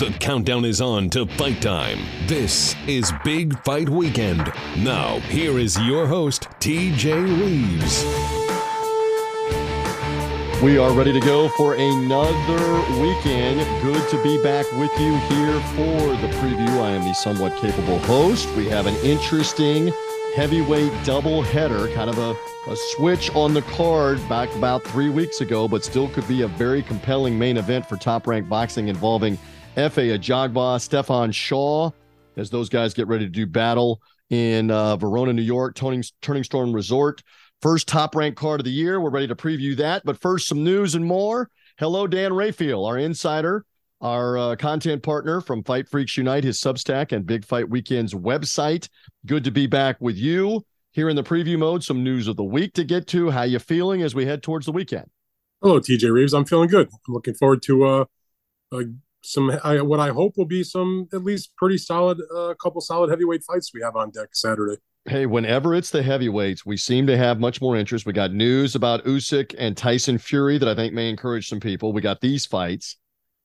The countdown is on to fight time. This is Big Fight Weekend. Now, here is your host, TJ Reeves. We are ready to go for another weekend. Good to be back with you here for the preview. I am the somewhat capable host. We have an interesting heavyweight double header, kind of a, a switch on the card back about three weeks ago, but still could be a very compelling main event for top ranked boxing involving Efe Ajagba, Stephan Shaw, as those guys get ready to do battle in uh, Verona, New York, Turning, Turning Stone Resort. First top ranked card of the year. We're ready to preview that. But first, some news and more. Hello, Dan Rafael, our insider our uh, content partner from Fight Freaks Unite, his Substack and Big Fight Weekend's website. Good to be back with you here in the preview mode. Some news of the week to get to. How you feeling as we head towards the weekend? Hello, TJ Reeves. I'm feeling good. I'm looking forward to uh, uh some I, what I hope will be some at least pretty solid, a uh, couple solid heavyweight fights we have on deck Saturday. Hey, whenever it's the heavyweights, we seem to have much more interest. We got news about Usyk and Tyson Fury that I think may encourage some people. We got these fights.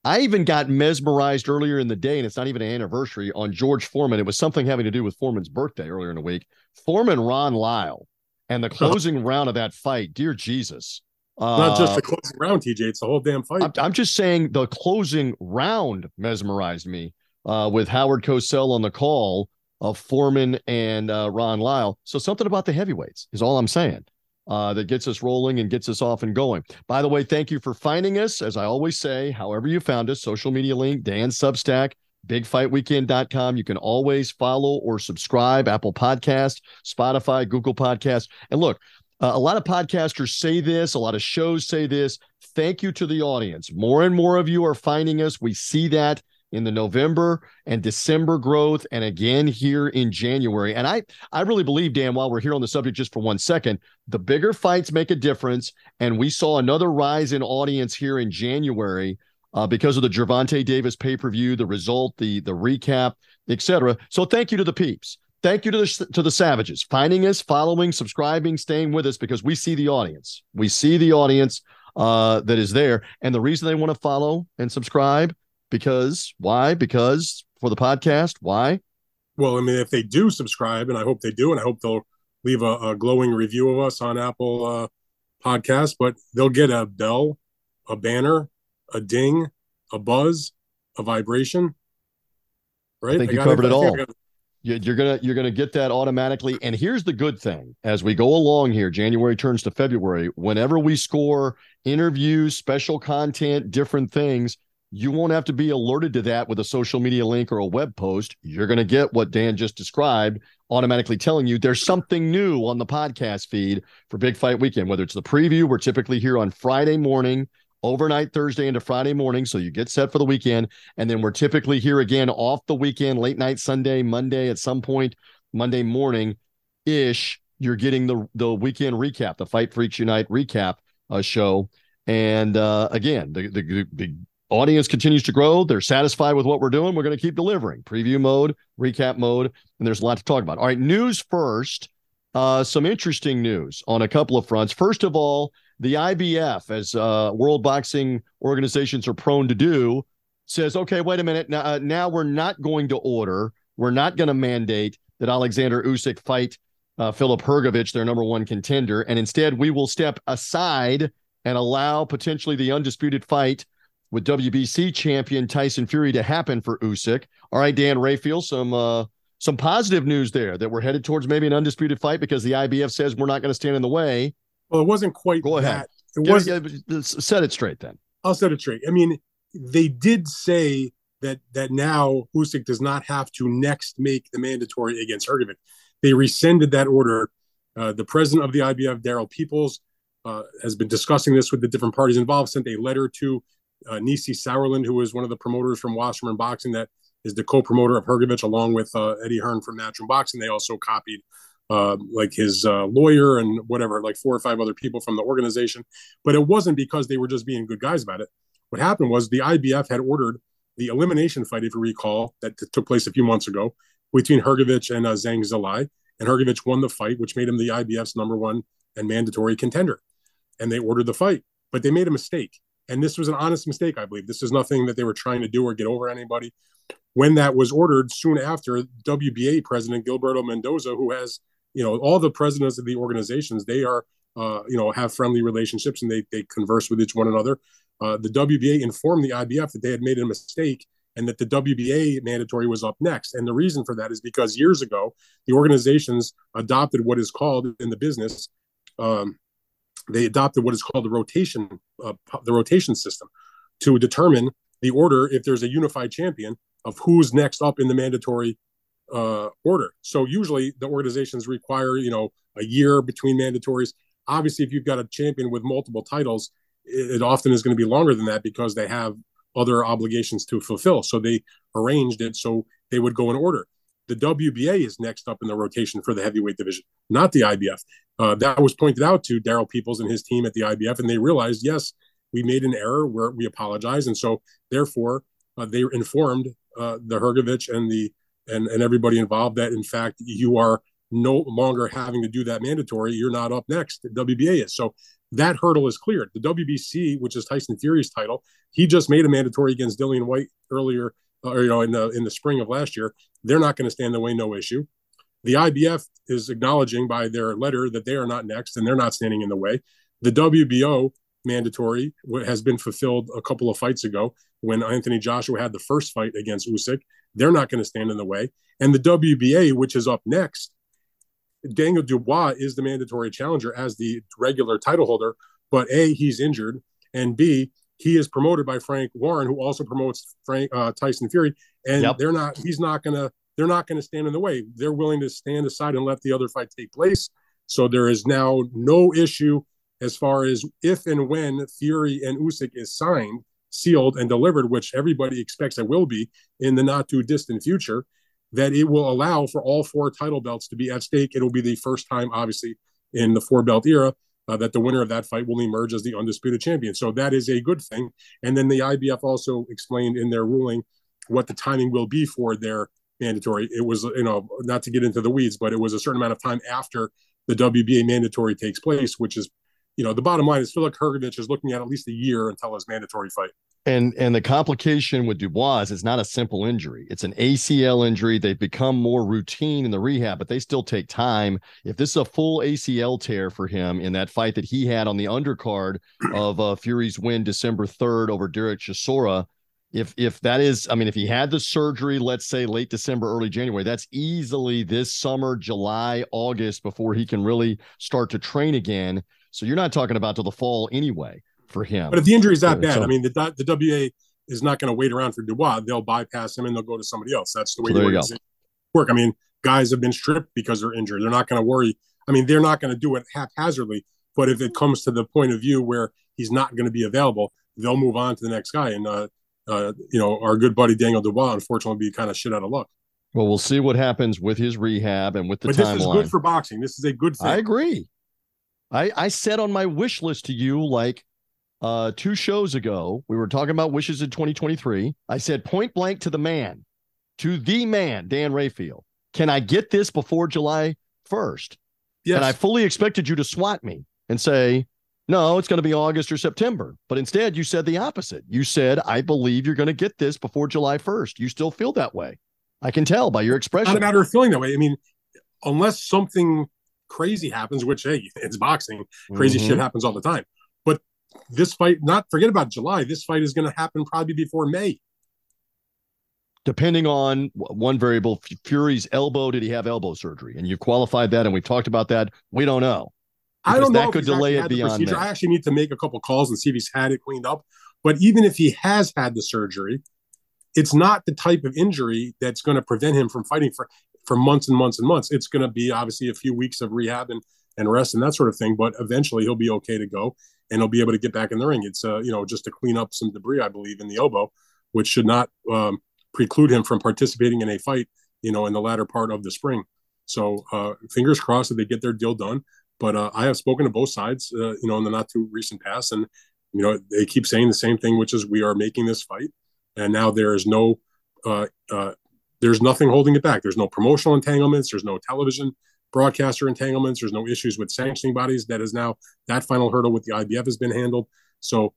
I even got mesmerized earlier in the day, and it's not even an anniversary on George Foreman. It was something having to do with Foreman's birthday earlier in the week. Foreman Ron Lyle and the closing round of that fight. Dear Jesus. Uh, not just the closing round, TJ. It's the whole damn fight. I'm, I'm just saying the closing round mesmerized me uh, with Howard Cosell on the call of Foreman and uh, Ron Lyle. So something about the heavyweights is all I'm saying uh, that gets us rolling and gets us off and going. By the way, thank you for finding us. As I always say, however you found us, social media link, Dan Substack, bigfightweekend.com. You can always follow or subscribe, Apple Podcast, Spotify, Google Podcast. And look, uh, a lot of podcasters say this, a lot of shows say this. Thank you to the audience. More and more of you are finding us. We see that in the November and December growth, and again here in January. And I, I really believe, Dan, while we're here on the subject just for one second, the bigger fights make a difference. And we saw another rise in audience here in January uh, because of the Gervonta Davis pay per view, the result, the the recap, etc. So thank you to the peeps. Thank you to the to the savages finding us, following, subscribing, staying with us because we see the audience. We see the audience uh, that is there, and the reason they want to follow and subscribe because why? Because for the podcast, why? Well, I mean, if they do subscribe, and I hope they do, and I hope they'll leave a, a glowing review of us on Apple uh, Podcast, but they'll get a bell, a banner, a ding, a buzz, a vibration. Right? I think I you covered it, it all. You're gonna you're gonna get that automatically. And here's the good thing: as we go along here, January turns to February. Whenever we score interviews, special content, different things, you won't have to be alerted to that with a social media link or a web post. You're to get what Dan just described, automatically telling you there's something new on the podcast feed for Big Fight Weekend. Whether it's the preview, we're typically here on Friday morning, overnight Thursday into Friday morning. So you get set for the weekend. And then we're typically here again off the weekend, late night Sunday, Monday at some point, Monday morning ish. You're getting the, the weekend recap, the Fight Freaks Unite recap uh, show. And uh, again, the, the, the audience continues to grow. They're satisfied with what we're doing. We're going to keep delivering preview mode, recap mode, and there's a lot to talk about. All right, news first. Uh, some interesting news on a couple of fronts. First of all, the IBF, as uh, world boxing organizations are prone to do, says, okay, wait a minute. Now, uh, now we're not going to order, we're not going to mandate that Alexander Usyk fight uh, Filip Hrgovic, their number one contender, and instead we will step aside and allow potentially the undisputed fight with WBC champion Tyson Fury to happen for Usyk. All right, Dan Rafael, some uh, some positive news there that we're headed towards maybe an undisputed fight because the IBF says we're not going to stand in the way. Well, it wasn't quite. Go ahead. That. It was. Set it straight then. I'll set it straight. I mean, they did say that that now Usyk does not have to next make the mandatory against Hrgovic. They rescinded that order. Uh, the president of the IBF, Daryl Peoples, uh, has been discussing this with the different parties involved. Sent a letter to uh, Nisse Sauerland, who is one of the promoters from Wasserman Boxing, that is the co-promoter of Hrgovic, along with uh, Eddie Hearn from Matchroom Boxing. They also copied uh, like his uh, lawyer and whatever, like four or five other people from the organization. But it wasn't because they were just being good guys about it. What happened was the IBF had ordered the elimination fight, if you recall, that t- took place a few months ago between Hrgovic and uh, Zhang Zhilei. And Hrgovic won the fight, which made him the IBF's number one and mandatory contender. And they ordered the fight, but they made a mistake And this was an honest mistake, I believe. This is nothing that they were trying to do or get over anybody. When that was ordered, soon after, WBA president Gilberto Mendoza, who has, you know, all the presidents of the organizations, they are, uh, you know, have friendly relationships and they they converse with each one another. Uh, the WBA informed the IBF that they had made a mistake and that the WBA mandatory was up next. And the reason for that is because years ago, the organizations adopted what is called in the business um, they adopted what is called the rotation uh, the rotation system to determine the order if there's a unified champion of who's next up in the mandatory uh, order. So usually the organizations require you know a year between mandatories. Obviously, if you've got a champion with multiple titles, it, it often is going to be longer than that because they have other obligations to fulfill. So they arranged it so they would go in order the WBA is next up in the rotation for the heavyweight division, not the IBF. Uh, that was pointed out to Daryl Peoples and his team at the IBF, and they realized, yes, we made an error where we apologize, and so therefore uh, they informed uh, the Hrgovic and the and and everybody involved that in fact you are no longer having to do that mandatory. You're not up next. WBA is so that hurdle is cleared. The WBC, which is Tyson Fury's title, he just made a mandatory against Dillian Whyte earlier or you know in the in the spring of last year, they're not going to stand in the way, no issue. The IBF is acknowledging by their letter that they are not next and they're not standing in the way. The WBO mandatory has been fulfilled a couple of fights ago when Anthony Joshua had the first fight against Usyk. They're not going to stand in the way. And the WBA, which is up next, Daniel Dubois is the mandatory challenger as the regular title holder, but A, he's injured, and B, he is promoted by Frank Warren, who also promotes Frank uh, Tyson Fury, and yep. they're not. He's not gonna. They're not going to stand in the way. They're willing to stand aside and let the other fight take place. So there is now no issue as far as if and when Fury and Usyk is signed, sealed, and delivered, which everybody expects it will be in the not too distant future. That it will allow for all four title belts to be at stake. It'll be the first time, obviously, in the four belt era uh, that the winner of that fight will emerge as the undisputed champion. So that is a good thing. And then the IBF also explained in their ruling what the timing will be for their mandatory. It was, you know, not to get into the weeds, but it was a certain amount of time after the WBA mandatory takes place, which is, you know, the bottom line is Filip Hrgovic is looking at at least a year until his mandatory fight. And and the complication with Dubois is not a simple injury. It's an ACL injury. They've become more routine in the rehab, but they still take time. If this is a full ACL tear for him in that fight that he had on the undercard of uh, Fury's win December 3rd over Derek Chisora, if if that is, I mean, if he had the surgery, let's say late December, early January, that's easily this summer, July, August before he can really start to train again. So you're not talking about till the fall anyway for him. But if the injury is that bad, so, I mean, the the WA is not going to wait around for Dubois. They'll bypass him and they'll go to somebody else. That's the way so the work. I mean, guys have been stripped because they're injured. They're not going to worry. I mean, they're not going to do it haphazardly. But if it comes to the point of view where he's not going to be available, they'll move on to the next guy. And uh, uh, you know, our good buddy Daniel Dubois, unfortunately, be kind of shit out of luck. Well, we'll see what happens with his rehab and with the but timeline. This is good for boxing. This is a good thing. I agree. I I said on my wish list to you like uh, two shows ago, we were talking about wishes in 2023. I said point blank to the man, to the man, Dan Rafael. Can I get this before July 1st? Yes. And I fully expected you to swat me and say, no, it's going to be August or September. But instead, you said the opposite. You said, I believe you're going to get this before July 1st. You still feel that way. I can tell by your expression. Not a matter of feeling that way. I mean, unless something crazy happens, which, hey, it's boxing, crazy mm-hmm. shit happens all the time But this fight, not forget about July. This fight is going to happen probably before May. Depending on one variable, Fury's elbow, did he have elbow surgery? And you've qualified that, and we've talked about that. We don't know. I don't know. That could delay it beyond. I actually need to make a couple calls and see if he's had it cleaned up. But even if he has had the surgery, it's not the type of injury that's going to prevent him from fighting for for months and months and months. It's going to be obviously a few weeks of rehab and and rest and that sort of thing. But eventually he'll be okay to go and he'll be able to get back in the ring. It's uh, you know just to clean up some debris, I believe, in the elbow, which should not um, preclude him from participating in a fight. You know, in the latter part of the spring. So uh, fingers crossed that they get their deal done. But uh, I have spoken to both sides, uh, you know, in the not too recent past, and you know they keep saying the same thing, which is we are making this fight, and now there is no, uh, uh, there's nothing holding it back. There's no promotional entanglements. There's no television broadcaster entanglements. There's no issues with sanctioning bodies. That is now that final hurdle with the IBF has been handled. So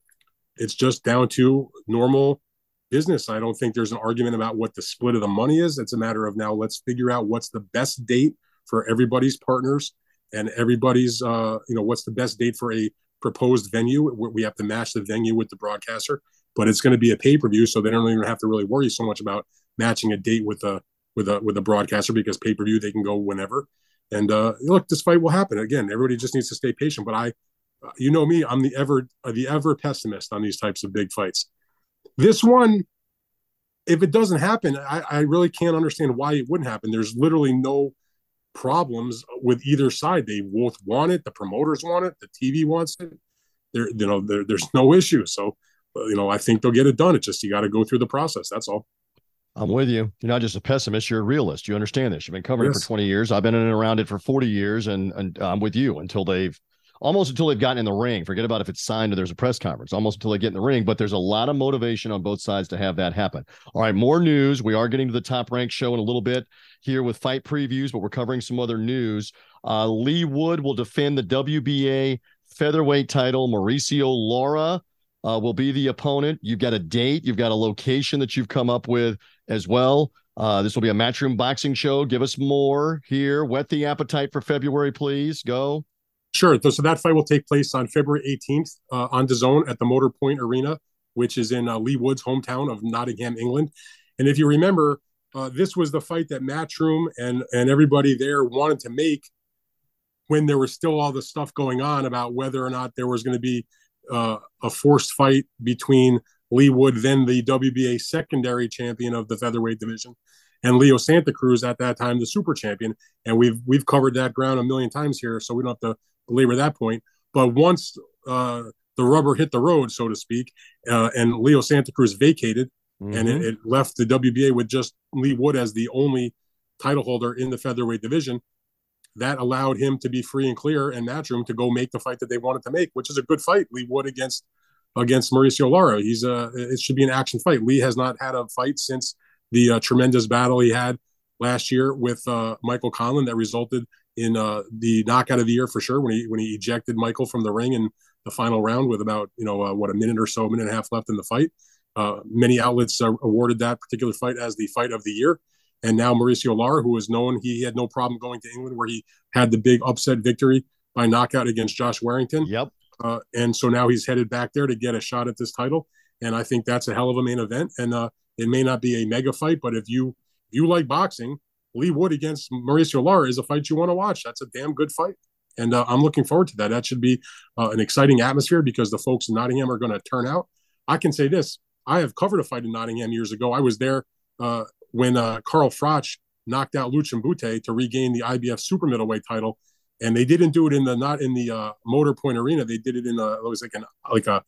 it's just down to normal business. I don't think there's an argument about what the split of the money is. It's a matter of now let's figure out what's the best date for everybody's partners and everybody's uh, you know what's the best date for a proposed venue. We have to match the venue with the broadcaster, but it's going to be a pay per view, so they don't even have to really worry so much about matching a date with a with a with a broadcaster because pay per view they can go whenever. And uh, look, this fight will happen again. Everybody just needs to stay patient. But I, uh, you know me, I'm the ever uh, the ever pessimist on these types of big fights. This one, if it doesn't happen, I, I really can't understand why it wouldn't happen. There's literally no problems with either side. They both want it. The promoters want it. The TV wants it. There, you know, there, there's no issue. So, uh, you know, I think they'll get it done. It's just you got to go through the process. That's all. I'm with you. You're not just a pessimist, you're a realist. You understand this. You've been covering yes. it for 20 years. I've been in and around it for 40 years, and, and I'm with you until they've almost until they've gotten in the ring. Forget about if it's signed or there's a press conference, almost until they get in the ring. But there's a lot of motivation on both sides to have that happen. All right, more news. We are getting to the top rank show in a little bit here with fight previews, but we're covering some other news. Uh, Leigh Wood will defend the WBA featherweight title. Mauricio Lara uh, will be the opponent. You've got a date, you've got a location that you've come up with as well. Uh, this will be a matchroom boxing show. Give us more here. Whet the appetite for February, please. Go. Sure. So that fight will take place on February 18th uh, on Zone at the Motor Point Arena, which is in uh, Leigh Wood's hometown of Nottingham, England. And if you remember, uh, this was the fight that Matchroom and and everybody there wanted to make when there was still all the stuff going on about whether or not there was going to be uh, a forced fight between Leigh Wood, then the WBA secondary champion of the featherweight division, and Leo Santa Cruz at that time the super champion. And we've we've covered that ground a million times here, so we don't have to belabor that point. But once uh, the rubber hit the road, so to speak, uh, and Leo Santa Cruz vacated, mm-hmm. and it, mm-hmm. it, left the WBA with just Leigh Wood as the only title holder in the featherweight division. That allowed him to be free and clear and Matchroom to go make the fight that they wanted to make, which is a good fight. Leigh Wood against against Mauricio Lara. He's a it should be an action fight. Leigh has not had a fight since the uh, tremendous battle he had last year with uh, Michael Conlan that resulted in uh, the knockout of the year for sure when he when he ejected Michael from the ring in the final round with about you know uh, what a minute or so, a minute and a half left in the fight. Uh, many outlets uh, awarded that particular fight as the fight of the year. And now Mauricio Lara, who was known, he had no problem going to England where he had the big upset victory by knockout against Josh Warrington. Yep. Uh, and so now he's headed back there to get a shot at this title. And I think that's a hell of a main event. And uh, it may not be a mega fight, but if you if you like boxing, Leigh Wood against Mauricio Lara is a fight you want to watch. That's a damn good fight. And uh, I'm looking forward to that. That should be uh, an exciting atmosphere because the folks in Nottingham are going to turn out. I can say this I have covered a fight in Nottingham years ago. I was there uh, when uh, Carl Froch knocked out Lucian Bute to regain the IBF super middleweight title. And they didn't do it in the not in the uh, Motor Point Arena. They did it in a it was like an like a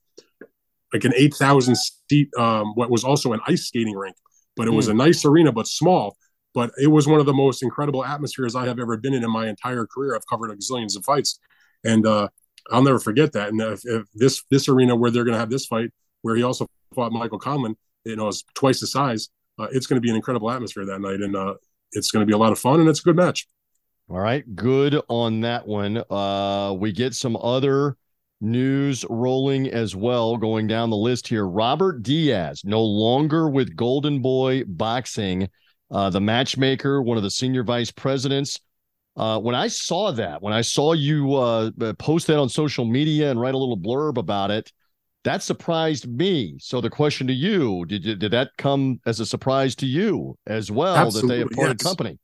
like an eight thousand seat um, what was also an ice skating rink, but it was mm. a nice arena but small but it was one of the most incredible atmospheres I have ever been in in my entire career. I've covered a gazillions of fights, and uh, I'll never forget that. And if, if this this arena where they're going to have this fight, where he also fought Michael Conlan, you know, is twice the size. Uh, it's going to be an incredible atmosphere that night, and uh, it's going to be a lot of fun, and it's a good match. All right, good on that one. Uh, we get some other news rolling as well, going down the list here. Robert Diaz, no longer with Golden Boy Boxing uh, the matchmaker, one of the senior vice presidents. Uh, when I saw that, when I saw you uh, post that on social media and write a little blurb about it, that surprised me. So the question to you: Did you, did that come as a surprise to you as well Absolutely, that they have parted yes. company?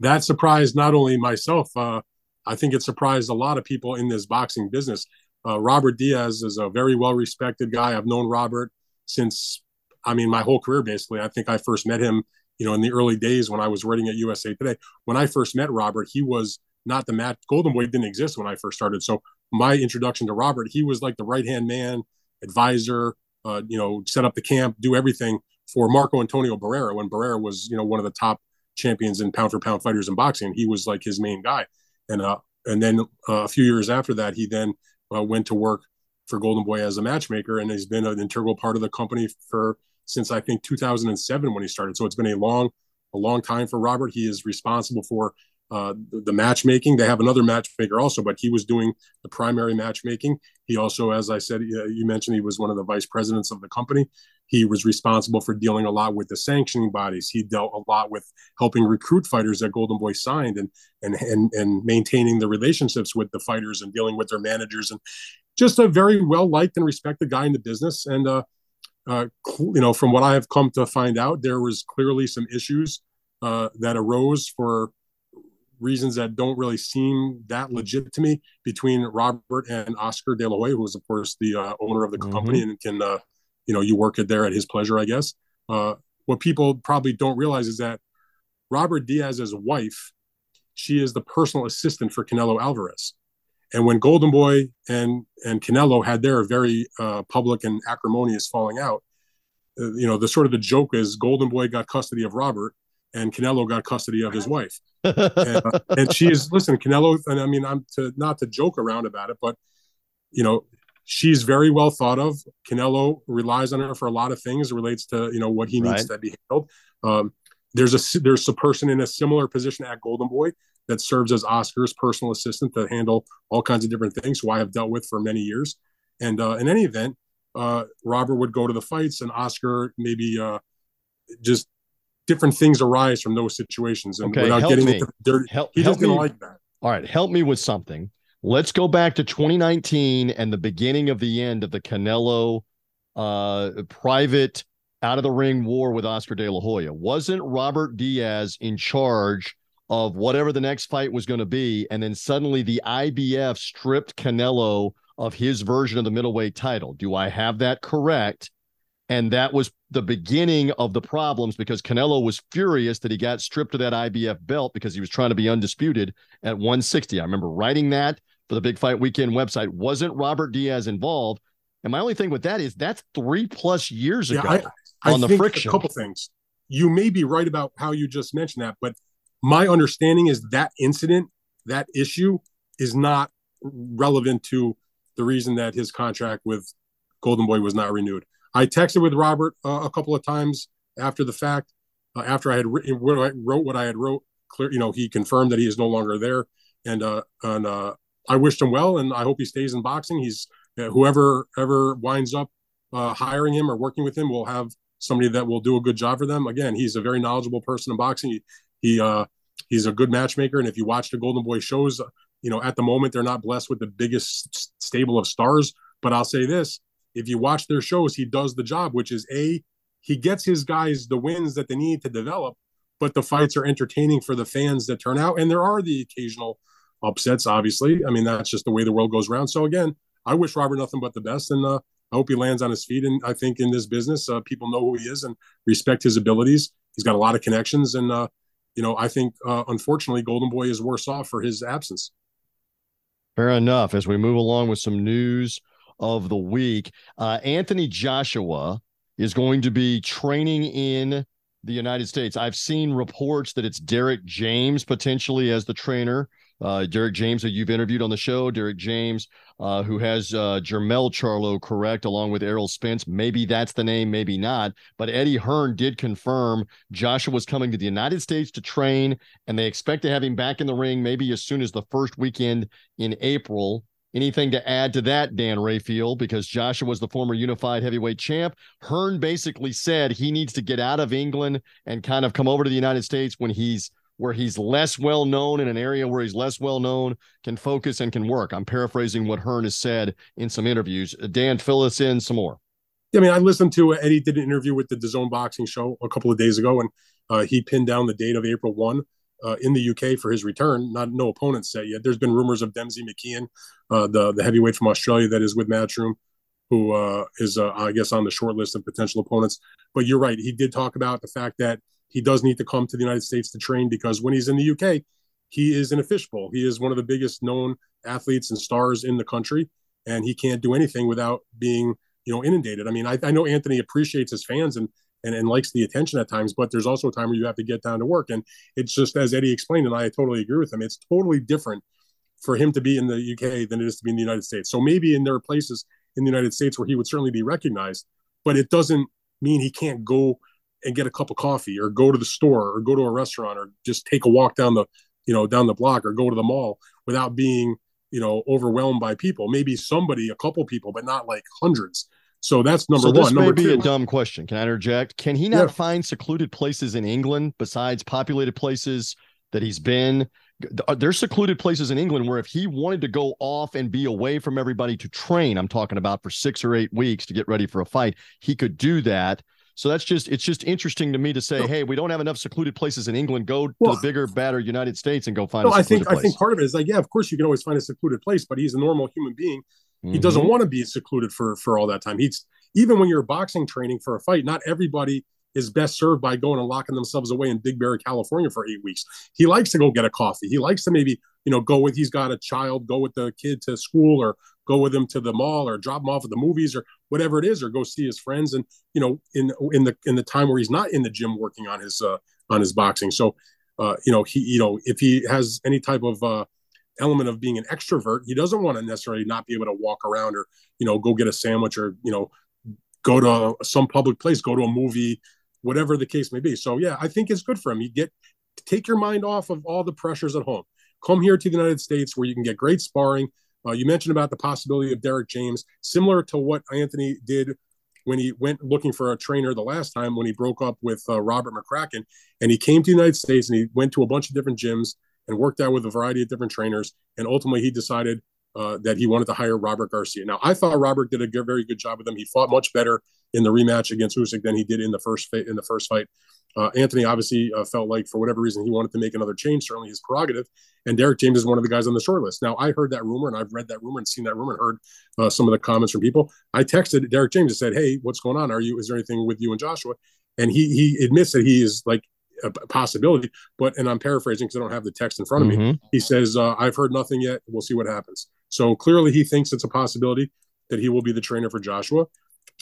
That surprised not only myself. Uh, I think it surprised a lot of people in this boxing business. Uh, Robert Diaz is a very well respected guy. I've known Robert since, I mean, my whole career basically. I think I first met him you know, in the early days when I was writing at USA Today, when I first met Robert, he was not the Matt Golden Boy didn't exist when I first started. So my introduction to Robert, he was like the right hand man, advisor, uh, you know, set up the camp, do everything for Marco Antonio Barrera when Barrera was, you know, one of the top champions in pound for pound fighters in boxing. He was like his main guy. And, uh, and then uh, a few years after that, he then uh, went to work for Golden Boy as a matchmaker and he's been an integral part of the company for since I think 2007 when he started. So it's been a long, a long time for Robert. He is responsible for uh, the, matchmaking. They have another matchmaker also, but he was doing the primary matchmaking. He also, as I said, you mentioned he was one of the vice presidents of the company. He was responsible for dealing a lot with the sanctioning bodies. He dealt a lot with helping recruit fighters that Golden Boy signed and and and and maintaining the relationships with the fighters and dealing with their managers and just a very well liked and respected guy in the business. And uh, uh, you know, from what I have come to find out, there was clearly some issues uh, that arose for reasons that don't really seem that legit to me between Robert and Oscar De La Hoya, who is of course the uh, owner of the mm-hmm. company and can, uh, you know, you work it there at his pleasure, I guess. Uh, what people probably don't realize is that Robert Diaz's wife, she is the personal assistant for Canelo Alvarez. And when Golden Boy and and Canelo had their very uh, public and acrimonious falling out, uh, you know, the sort of the joke is Golden Boy got custody of Robert, and Canelo got custody of his wife. And, uh, and she is listen, Canelo, and I mean, I'm to not to joke around about it, but you know, she's very well thought of. Canelo relies on her for a lot of things. relates to you know what he needs right. to be handled. Um, there's a there's a person in a similar position at Golden Boy that serves as Oscar's personal assistant to handle all kinds of different things, who I have dealt with for many years. And uh, in any event, uh, Robert would go to the fights, and Oscar maybe uh, just different things arise from those situations. And okay, without getting me. into dirty, help, he doesn't like that. All right, help me with something. Let's go back to 2019 and the beginning of the end of the Canelo uh, private out of the ring war with Oscar De La Hoya. Wasn't Robert Diaz in charge of whatever the next fight was going to be? And then suddenly the IBF stripped Canelo of his version of the middleweight title. Do I have that correct? And that was the beginning of the problems because Canelo was furious that he got stripped of that IBF belt because he was trying to be undisputed at 160. I remember writing that for the Big Fight Weekend website. Wasn't Robert Diaz involved? And my only thing with that is that's three plus years yeah, ago I, I on the friction. A couple things. You may be right about how you just mentioned that, but my understanding is that incident, that issue, is not relevant to the reason that his contract with Golden Boy was not renewed. I texted with Robert uh, a couple of times after the fact. Uh, after I had written, what I wrote what I had wrote, clear, you know, he confirmed that he is no longer there, and uh, and uh, I wished him well, and I hope he stays in boxing. He's uh, whoever ever winds up uh, hiring him or working with him will have somebody that will do a good job for them. Again, he's a very knowledgeable person in boxing. He, he uh, he's a good matchmaker, and if you watch the Golden Boy shows, you know, at the moment they're not blessed with the biggest stable of stars. But I'll say this: if you watch their shows, he does the job, which is a he gets his guys the wins that they need to develop, but the fights are entertaining for the fans that turn out, and there are the occasional upsets. Obviously, I mean that's just the way the world goes around. So again, I wish Robert nothing but the best, and uh, I hope he lands on his feet. And I think in this business, uh, people know who he is and respect his abilities. He's got a lot of connections, and uh, you know, I think uh, unfortunately, Golden Boy is worse off for his absence. Fair enough. As we move along with some news of the week. Uh, Anthony Joshua is going to be training in the United States. I've seen reports that it's Derrick James potentially as the trainer. Uh, Derrick James, that you've interviewed on the show, Derrick James, uh, who has uh, Jermell Charlo correct, along with Errol Spence. Maybe that's the name, maybe not. But Eddie Hearn did confirm Joshua was coming to the United States to train, and they expect to have him back in the ring maybe as soon as the first weekend in April. Anything to add to that, Dan Rafael? Because Joshua was the former unified heavyweight champ. Hearn basically said he needs to get out of England and kind of come over to the United States when he's where he's less well known in an area where he's less well known, can focus and can work. I'm paraphrasing what Hearn has said in some interviews. Dan, fill us in some more. I mean, I listened to Eddie did an interview with the DAZN Boxing Show a couple of days ago, and uh, he pinned down the date of April 1 uh, in the UK for his return. Not no opponent set yet. There's been rumors of Demsey McKean, uh, the the heavyweight from Australia that is with Matchroom, who uh, is uh, I guess on the short list of potential opponents. But you're right. He did talk about the fact that he does need to come to the United States to train because when he's in the UK, he is in a fishbowl. He is one of the biggest known athletes and stars in the country, and he can't do anything without being you know inundated. I mean, I, I know Anthony appreciates his fans and and, and likes the attention at times, but there's also a time where you have to get down to work. And it's just as Eddie explained, and I totally agree with him, it's totally different for him to be in the UK than it is to be in the United States. So maybe in there are places in the United States where he would certainly be recognized, but it doesn't mean he can't go and get a cup of coffee or go to the store or go to a restaurant or just take a walk down the you know, down the block or go to the mall without being, you know, overwhelmed by people. Maybe somebody, a couple people, but not like hundreds. So that's number so this one. Number may be two, a dumb question. Can I interject? Can he not Yeah. find secluded places in England besides populated places that he's been? Uh, there's secluded places in England where if he wanted to go off and be away from everybody to train, I'm talking about for six or eight weeks to get ready for a fight, he could do that. So that's just it's just interesting to me to say, No. hey, we don't have enough secluded places in England. Go to the bigger, badder United States and go find no, a I think I place. think part of it is like, yeah, of course you can always find a secluded place, but he's a normal human being. He Mhm. doesn't want to be secluded for for all that time. He's even when you're boxing training for a fight, not everybody is best served by going and locking themselves away in Big Bear, California for eight weeks. He likes to go get a coffee. He likes to maybe, you know, go with he's got a child, go with the kid to school or go with him to the mall or drop him off at the movies or whatever it is, or go see his friends. And, you know, in in the in the time where he's not in the gym working on his uh on his boxing. So uh, you know, he, you know, if he has any type of uh element of being an extrovert. He doesn't want to necessarily not be able to walk around or, you know, go get a sandwich or, you know, go to some public place, go to a movie, whatever the case may be. So yeah, I think it's good for him. You get take your mind off of all the pressures at home. Come here to the United States where you can get great sparring. Uh, you mentioned about the possibility of Derrick James, similar to what Anthony did when he went looking for a trainer the last time when he broke up with uh, Robert McCracken, and he came to the United States and he went to a bunch of different gyms and worked out with a variety of different trainers, and ultimately he decided uh, that he wanted to hire Robert Garcia. Now, I thought Robert did a good, very good job with him. He fought much better in the rematch against Usyk than he did in the first fa- in the first fight. Uh, Anthony obviously uh, felt like for whatever reason he wanted to make another change. Certainly his prerogative. And Derrick James is one of the guys on the short list. Now I heard that rumor and I've read that rumor and seen that rumor and heard uh, some of the comments from people. I texted Derrick James and said, "Hey, what's going on? Are you? Is there anything with you and Joshua?" And he he admits that he is like a possibility, but and I'm paraphrasing because I don't have the text in front of me. Mhm. He says, uh, "I've heard nothing yet. We'll see what happens." So clearly, he thinks it's a possibility that he will be the trainer for Joshua,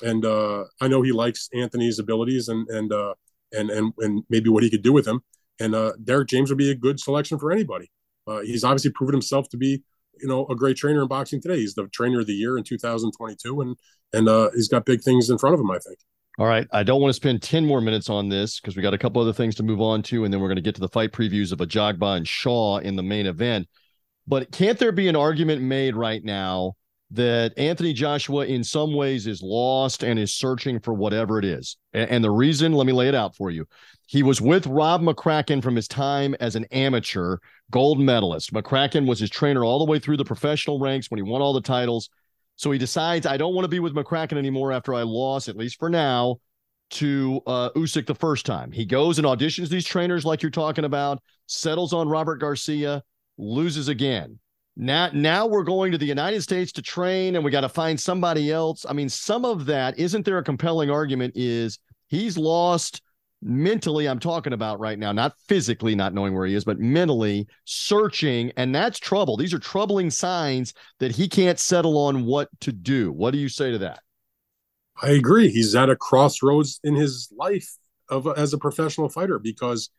and uh, I know he likes Anthony's abilities and and uh, and and and maybe what he could do with him. And uh, Derrick James would be a good selection for anybody. Uh, he's obviously proven himself to be, you know, a great trainer in boxing today. He's the trainer of the year in 2022, and and uh, he's got big things in front of him. I think. All right. I don't want to spend 10 more minutes on this because we got a couple other things to move on to, and then we're going to get to the fight previews of Ajagba and Shaw in the main event. But can't there be an argument made right now that Anthony Joshua, in some ways, is lost and is searching for whatever it is? A- And, the reason, let me lay it out for you. He was with Rob McCracken from his time as an amateur gold medalist. McCracken was his trainer all the way through the professional ranks when he won all the titles. So he decides, I don't want to be with McCracken anymore after I lost, at least for now, to uh, Usyk the first time. He goes and auditions these trainers like you're talking about, settles on Robert Garcia, loses again. Now, now we're going to the United States to train, and we got to find somebody else. I mean, some of that isn't there a compelling argument? Is he's lost mentally? I'm talking about right now, not physically, not knowing where he is, but mentally searching, and that's trouble. These are troubling signs that he can't settle on what to do. What do you say to that? I agree. He's at a crossroads in his life of as a professional fighter because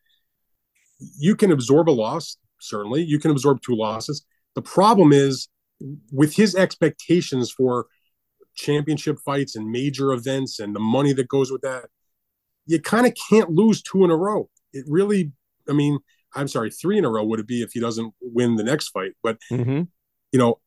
you can absorb a loss. Certainly, you can absorb two losses. The problem is with his expectations for championship fights and major events and the money that goes with that. You kind of can't lose two in a row. It really, I mean, I'm sorry, three in a row would it be if he doesn't win the next fight? But Mm-hmm. you know,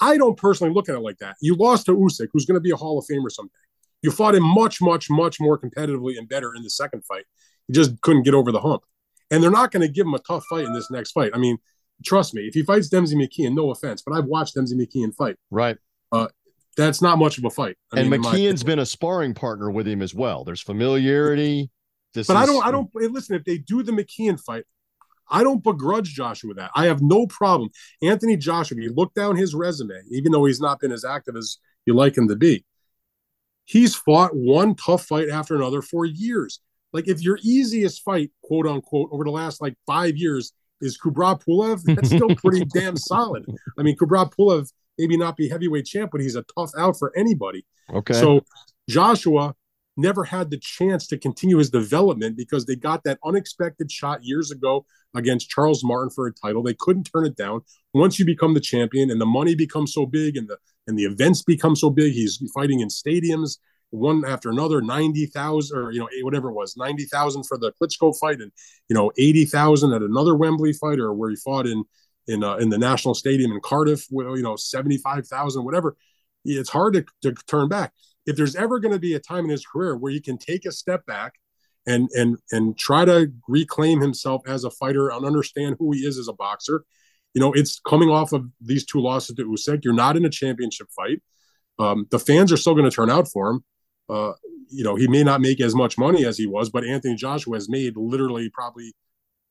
I don't personally look at it like that. You lost to Usyk, who's going to be a Hall of Famer someday. You fought him much, much, much more competitively and better in the second fight. You just couldn't get over the hump. And they're not going to give him a tough fight in this next fight. I mean, trust me, if he fights Demsey McKean, no offense, but I've watched Demsey McKean fight. Right. That's not much of a fight. I and mean, McKean's been a sparring partner with him as well. There's familiarity. This But I don't, I don't, listen, if they do the McKean fight, I don't begrudge Joshua that. I have no problem. Anthony Joshua, you look down his resume, even though he's not been as active as you like him to be, he's fought one tough fight after another for years. Like if your easiest fight, quote unquote, over the last like five years is Kubrat Pulev, that's still pretty damn solid. I mean, Kubrat Pulev maybe not be heavyweight champ, but he's a tough out for anybody. Okay. So Joshua never had the chance to continue his development because they got that unexpected shot years ago against Charles Martin for a title. They couldn't turn it down. Once you become the champion and the money becomes so big and the and the events become so big, he's fighting in stadiums. one after another, 90,000 or, you know, whatever it was, 90,000 for the Klitschko fight and, you know, 80,000 at another Wembley fight or where he fought in, in, uh, in the national stadium in Cardiff, you know, 75,000, whatever. It's hard to, to turn back. If there's ever going to be a time in his career where he can take a step back and, and, and try to reclaim himself as a fighter and understand who he is as a boxer, you know, it's coming off of these two losses to Usyk. You're not in a championship fight. Um, the fans are still going to turn out for him. Uh, you know, he may not make as much money as he was, but Anthony Joshua has made literally probably.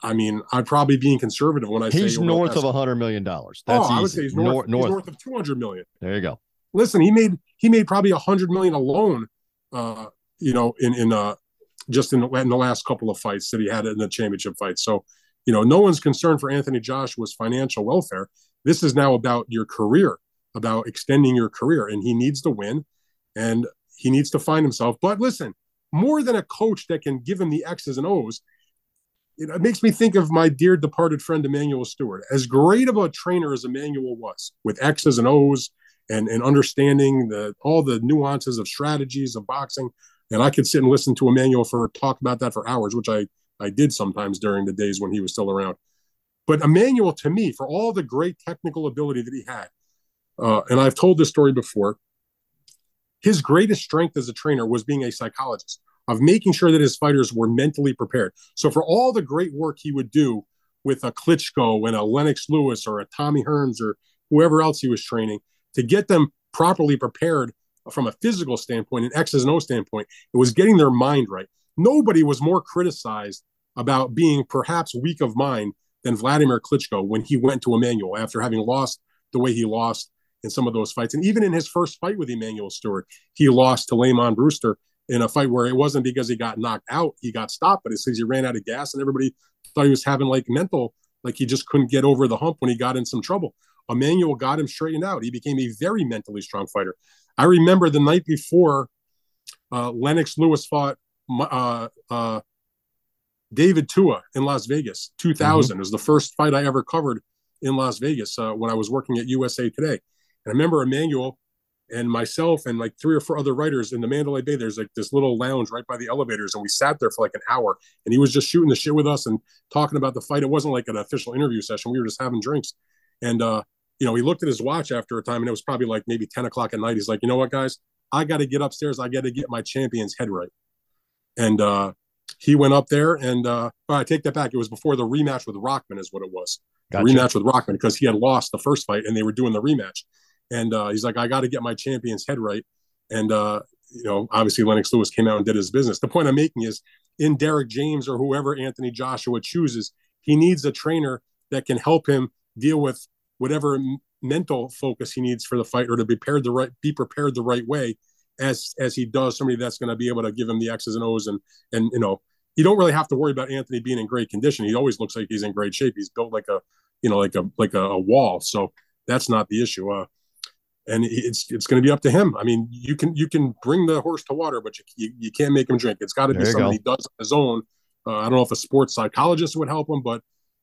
I mean, I'm probably being conservative when I he's say he's north of a hundred million dollars. That's oh, I would say he's north, north. He's north of two hundred million. There you go. Listen, he made he made probably a hundred million alone. Uh, you know, in in uh, just in the, in the last couple of fights that he had in the championship fight. So, you know, no one's concerned for Anthony Joshua's financial welfare. This is now about your career, about extending your career, and he needs to win. And he needs to find himself. But listen, more than a coach that can give him the X's and O's, it makes me think of my dear departed friend Emanuel Steward. As great of a trainer as Emanuel was, with X's and O's and, and understanding the all the nuances of strategies of boxing. And I could sit and listen to Emanuel for talk about that for hours, which I, I did sometimes during the days when he was still around. But Emanuel, to me, for all the great technical ability that he had, uh, and I've told this story before, his greatest strength as a trainer was being a psychologist of making sure that his fighters were mentally prepared. So for all the great work he would do with a Klitschko and a Lennox Lewis or a Tommy Hearns or whoever else he was training to get them properly prepared from a physical standpoint, an X's and O standpoint, it was getting their mind right. Nobody was more criticized about being perhaps weak of mind than Vladimir Klitschko when he went to Emanuel after having lost the way he lost in some of those fights. And even in his first fight with Emanuel Steward, he lost to Lamon Brewster in a fight where it wasn't because he got knocked out, he got stopped, but it's because he ran out of gas and everybody thought he was having like mental, like he just couldn't get over the hump when he got in some trouble. Emanuel got him straightened out. He became a very mentally strong fighter. I remember the night before uh, Lennox Lewis fought uh, uh, David Tua in Las Vegas, 2000. Mm-hmm. It was the first fight I ever covered in Las Vegas uh, when I was working at USA Today. And I remember Emanuel and myself and like three or four other writers in the Mandalay Bay. There's like this little lounge right by the elevators, and we sat there for like an hour. And he was just shooting the shit with us and talking about the fight. It wasn't like an official interview session. We were just having drinks. And uh, you know, he looked at his watch after a time, and it was probably like maybe 10 o'clock at night. He's like, you know what, guys, I got to get upstairs. I got to get my champion's head right. And uh, he went up there, and uh, I take that back. It was before the rematch with Rahman, is what it was. Gotcha. rematch with Rahman because he had lost the first fight, and they were doing the rematch and uh, he's like, I got to get my champion's head right. And uh, you know, obviously Lennox Lewis came out and did his business. The point I'm making is, in Derrick James or whoever Anthony Joshua chooses, he needs a trainer that can help him deal with whatever mental focus he needs for the fight, or to be prepared the right, be prepared the right way, as as he does. Somebody that's going to be able to give him the X's and O's, and and you know, you don't really have to worry about Anthony being in great condition. He always looks like he's in great shape. He's built like a, you know, like a like a, a wall. So that's not the issue. Uh, and it's it's going to be up to him. I mean, you can you can bring the horse to water, but you you, you can't make him drink. It's got to be something go. he does on his own. Uh, I don't know if a sports psychologist would help him, but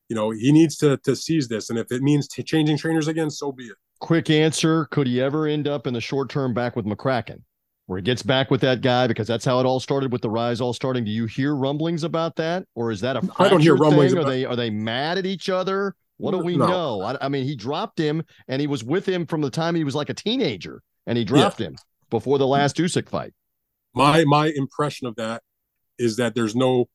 you know he needs to to seize this, and if it means t- changing trainers again, so be it. Quick answer: Could he ever end up in the short term back with McCracken, where he gets back with that guy because that's how it all started with the rise all starting? Do you hear rumblings about that, or is that a I don't hear rumblings. Thing? About- are they are they mad at each other? What do we no. know? I, I, mean, he dropped him, and he was with him from the time he was like a teenager and he dropped yeah. him before the last Usyk fight. My my impression of that is that there's no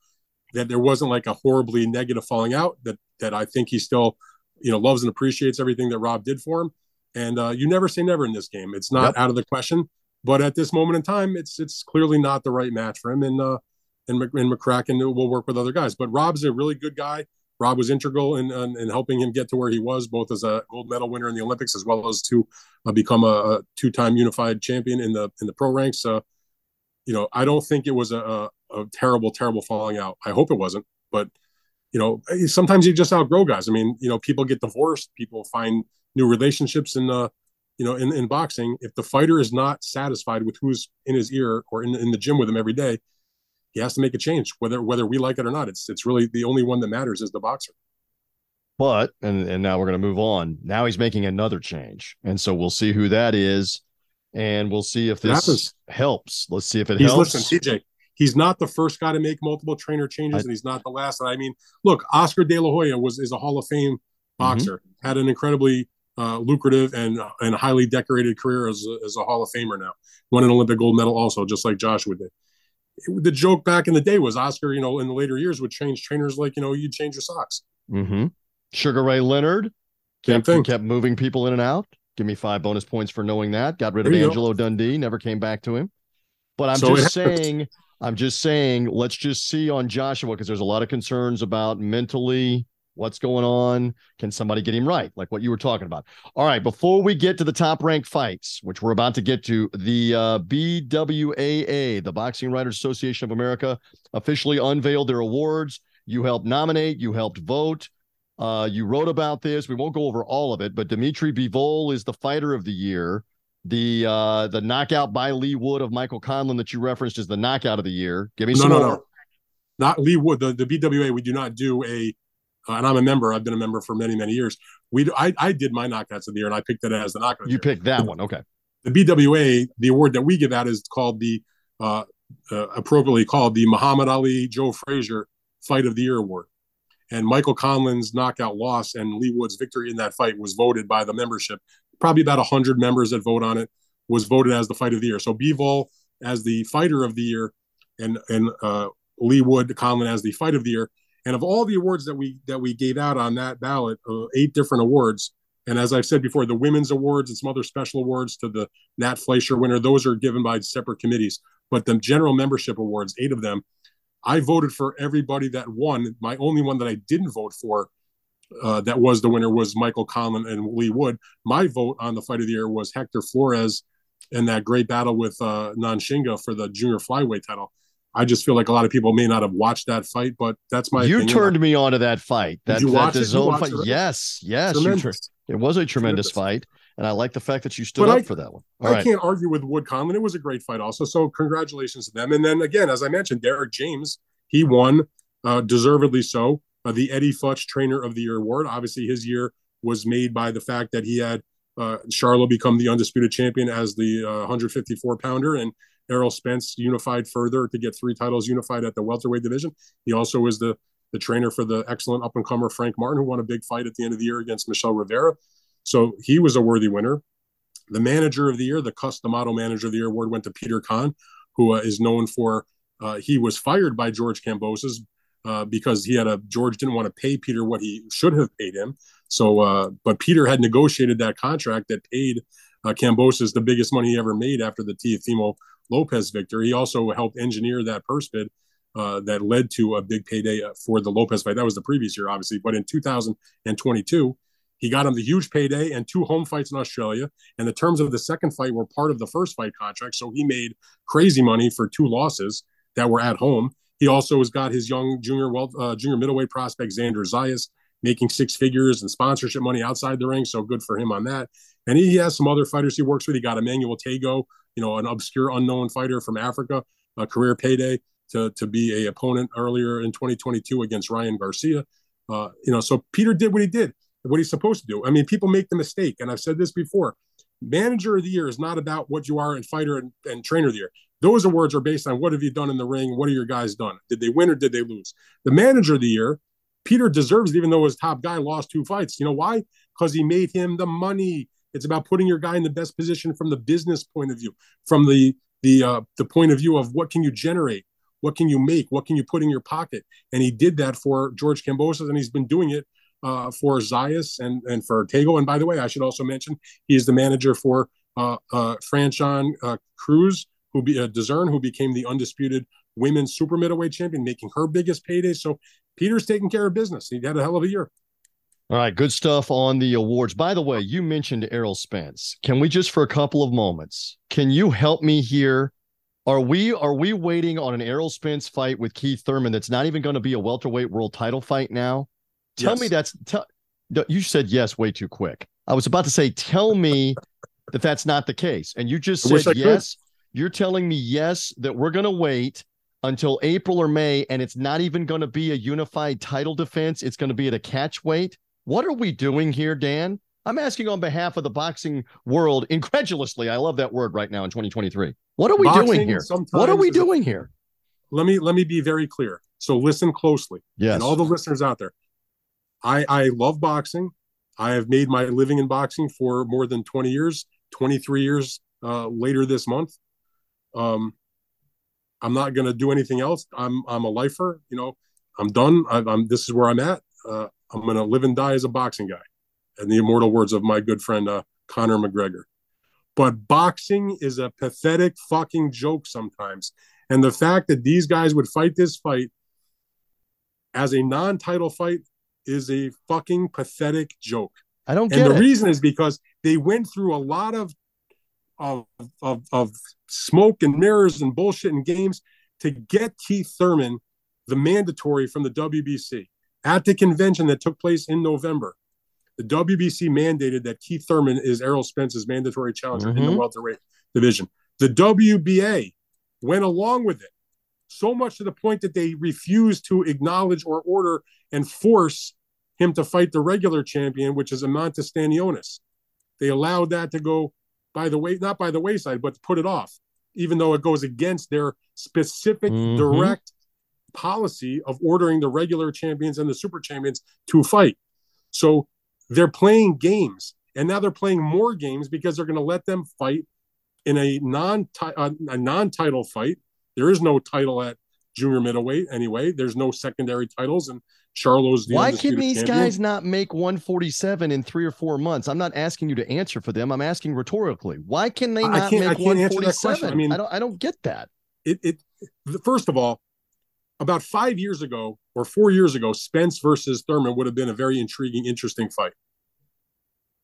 that there wasn't like a horribly negative falling out. That that I think he still you know loves and appreciates everything that Rob did for him. And uh, you never say never in this game. It's not yep. out of the question. But at this moment in time, it's it's clearly not the right match for him. And uh, and, and McCracken will work with other guys. But Rob's a really good guy. Rob was integral in, in, in, helping him get to where he was, both as a gold medal winner in the Olympics as well as to uh, become a, a, two-time unified champion in the in the pro ranks. Uh, you know, I don't think it was a, a, terrible, terrible falling out. I hope it wasn't, but you know, sometimes you just outgrow guys. I mean, you know, people get divorced, people find new relationships in the, you know, in, in boxing. If the fighter is not satisfied with who's in his ear or in, in the gym with him every day, he has to make a change, whether whether we like it or not. It's it's really the only one that matters is the boxer. But and and now we're going to move on. Now he's making another change, and so we'll see who that is. and we'll see if this helps. Let's see if it he's, helps. Listen, TJ, he's not the first guy to make multiple trainer changes, I, and he's not the last. And I mean, look, Oscar De La Hoya was is a Hall of Fame mm-hmm. boxer, mm-hmm. had an incredibly uh, lucrative and and highly decorated career as a, as a Hall of Famer now. Won an Olympic gold medal also, just like Joshua did. The joke back in the day was Oscar, you know, in the later years would change trainers like you know you'd change your socks. Mm-hmm. Sugar Ray Leonard kept, thing. kept moving people in and out. Give me five bonus points for knowing that. Got rid of Angelo go. Dundee, never came back to him. But I'm so just saying, I'm just saying, let's just see on Joshua because there's a lot of concerns about mentally what's going on. Can somebody get him right? Like what you were talking about. All right, before we get to the top ranked fights, which we're about to get to, the uh, BWAA, the Boxing Writers Association of America, officially unveiled their awards. You helped nominate, you helped vote. Uh, you wrote about this. We won't go over all of it, but Dmitry Bivol is the fighter of the year. The uh, the knockout by Leigh Wood of Michael Conlan that you referenced is the knockout of the year. Give me no, some no, more. No. Not Leigh Wood. The, the BWA, we do not do a and I'm a member. I've been a member for many, many years. We, I, I did my knockouts of the year, and I picked it as the knockout. You picked that one, okay? The BWA, the award that we give out is called the uh, uh, appropriately called the Muhammad Ali Joe Frazier Fight of the Year Award. And Michael Conlan's knockout loss and Leigh Wood's victory in that fight was voted by the membership. Probably about hundred members that vote on it was voted as the fight of the year. So Bivol as the fighter of the year, and and uh, Leigh Wood Conlan as the fight of the year. And of all the awards that we that we gave out on that ballot, uh, eight different awards. And as I've said before, the women's awards and some other special awards to the Nat Fleischer winner, those are given by separate committees. But the general membership awards, eight of them, I voted for everybody that won. My only one that I didn't vote for uh, that was the winner was Michael Conlan and Leigh Wood. My vote on the fight of the year was Hector Flores in that great battle with uh, Nontshinga for the junior flyweight title. I just feel like a lot of people may not have watched that fight, but that's my. You opinion. turned me on to that fight. That, Did you that DAZN fight. It? Yes, yes. it was a tremendous, tremendous, fight, and I like the fact that you stood but up I, for that one. All I right. can't argue with Wood Conlan. It was a great fight, also. So congratulations to them. And then again, as I mentioned, Derrick James, he won, uh, deservedly so, uh, the Eddie Futch Trainer of the Year award. Obviously, his year was made by the fact that he had uh, Charlo become the undisputed champion as the 154 uh, pounder, and Errol Spence unified further to get three titles unified at the welterweight division. He also was the the trainer for the excellent up and comer Frank Martin, who won a big fight at the end of the year against Michel Rivera. So he was a worthy winner. The manager of the year, the Cus-D'Amato Manager of the Year award went to Peter Kahn, who uh, is known for uh, he was fired by George Kambosos uh, because he had a George didn't want to pay Peter what he should have paid him. So, uh, but Peter had negotiated that contract that paid uh, Kambosos the biggest money he ever made after the Teofimo Lopez victory. He also helped engineer that purse bid uh, that led to a big payday for the Lopez fight. That was the previous year, obviously. But in 2022, he got him the huge payday and two home fights in Australia. And the terms of the second fight were part of the first fight contract. So he made crazy money for two losses that were at home. He also has got his young junior well, uh, junior middleweight prospect Xander Zayas making six figures and sponsorship money outside the ring. So good for him on that. And he has some other fighters he works with. He got Emmanuel Tagoe, you know, an obscure unknown fighter from Africa, a career payday to, to be a opponent earlier in 2022 against Ryan Garcia. Uh, you know, so Peter did what he did, what he's supposed to do. I mean, people make the mistake, and I've said this before. Manager of the year is not about what you are in fighter and, and trainer of the year. Those awards are based on what have you done in the ring? What are your guys done? Did they win or did they lose? The manager of the year, Peter deserves it, even though his top guy lost two fights. You know why? Because he made him the money. It's about putting your guy in the best position from the business point of view, from the the uh, the point of view of what can you generate, what can you make, what can you put in your pocket, and he did that for George Kambosos, and he's been doing it uh, for Zayas and and for Tagoe. And by the way, I should also mention he is the manager for uh, uh, Franchon uh, Crews, who be uh, DAZN, who became the undisputed women's super middleweight champion, making her biggest payday. So Peter's taking care of business. He had a hell of a year. All right, good stuff on the awards. By the way, you mentioned Errol Spence. Can we just for a couple of moments, can you help me here? Are we are we waiting on an Errol Spence fight with Keith Thurman that's not even going to be a welterweight world title fight now? Tell yes. me that's tell you said yes way too quick. I was about to say tell me that that's not the case. And you just said yes. Could. You're telling me yes that we're going to wait until April or May and it's not even going to be a unified title defense. It's going to be at a catch weight. What are we doing here, Dan? I'm asking on behalf of the boxing world incredulously. I love that word right now in 2023. What are we boxing doing here? What are we doing here? Let me let me be very clear. So listen closely. Yes. And all the listeners out there. I I love boxing. I have made my living in boxing for more than 20 years, 23 years uh, later this month. Um, I'm not going to do anything else. I'm I'm a lifer. You know, I'm done. I, am this is where I'm at. Uh, I'm going to live and die as a boxing guy, and the immortal words of my good friend uh, Conor McGregor. But boxing is a pathetic fucking joke sometimes, and the fact that these guys would fight this fight as a non-title fight is a fucking pathetic joke. I don't get and the it. reason is because they went through a lot of of, of, of smoke and mirrors and bullshit and games to get Keith Thurman the mandatory from the WBC. At the convention that took place in November, the WBC mandated that Keith Thurman is Errol Spence's mandatory challenger mm-hmm. in the mm-hmm. welterweight division. The WBA went along with it, so much to the point that they refused to acknowledge or order and force him to fight the regular champion, which is Eimantas Stanionis. They allowed that to go by the way, not by the wayside, but put it off, even though it goes against their specific mm-hmm. direct policy of ordering the regular champions and the super champions to fight. So they're playing games, and now they're playing more games because they're going to let them fight in a non a non title fight. There is no title at junior middleweight anyway. There's no secondary titles, and Charlo's the Why can these champion. guys not make 147 in three or four months? I'm not asking you to answer for them. I'm asking rhetorically. Why can they not make 147? I mean, I don't I don't get that. It it first of all, about five years ago or four years ago, Spence versus Thurman would have been a very intriguing, interesting fight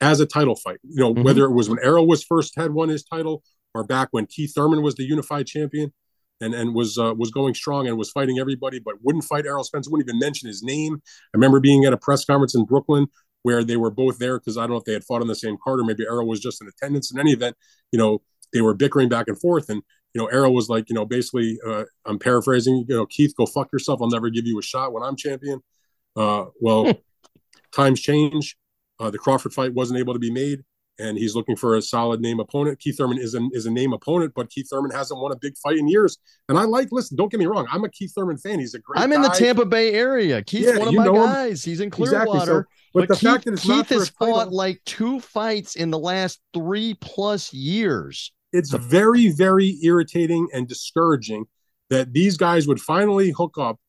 as a title fight. You know, mm-hmm. whether it was when Errol was first had won his title or back when Keith Thurman was the unified champion and and was uh, was going strong and was fighting everybody, but wouldn't fight Errol Spence. Wouldn't even mention his name. I remember being at a press conference in Brooklyn where they were both there because I don't know if they had fought on the same card or maybe Errol was just in attendance. In any event, you know they were bickering back and forth, and you know Errol was like, you know, basically, uh, I'm paraphrasing, you know, Keith, go fuck yourself. I'll never give you a shot when I'm champion. Uh, well, times change. Uh, the Crawford fight wasn't able to be made and he's looking for a solid name opponent. Keith Thurman is a, is a name opponent, but Keith Thurman hasn't won a big fight in years. And I like, listen, don't get me wrong, I'm a Keith Thurman fan. He's a great. I'm in the Tampa Bay area. Keith's yeah, one of my guys. Him. He's in Clearwater. Exactly. So, but, but the Keith, fact that it's Keith has fought like two fights in the last three plus years. It's very, very irritating and discouraging that these guys would finally hook up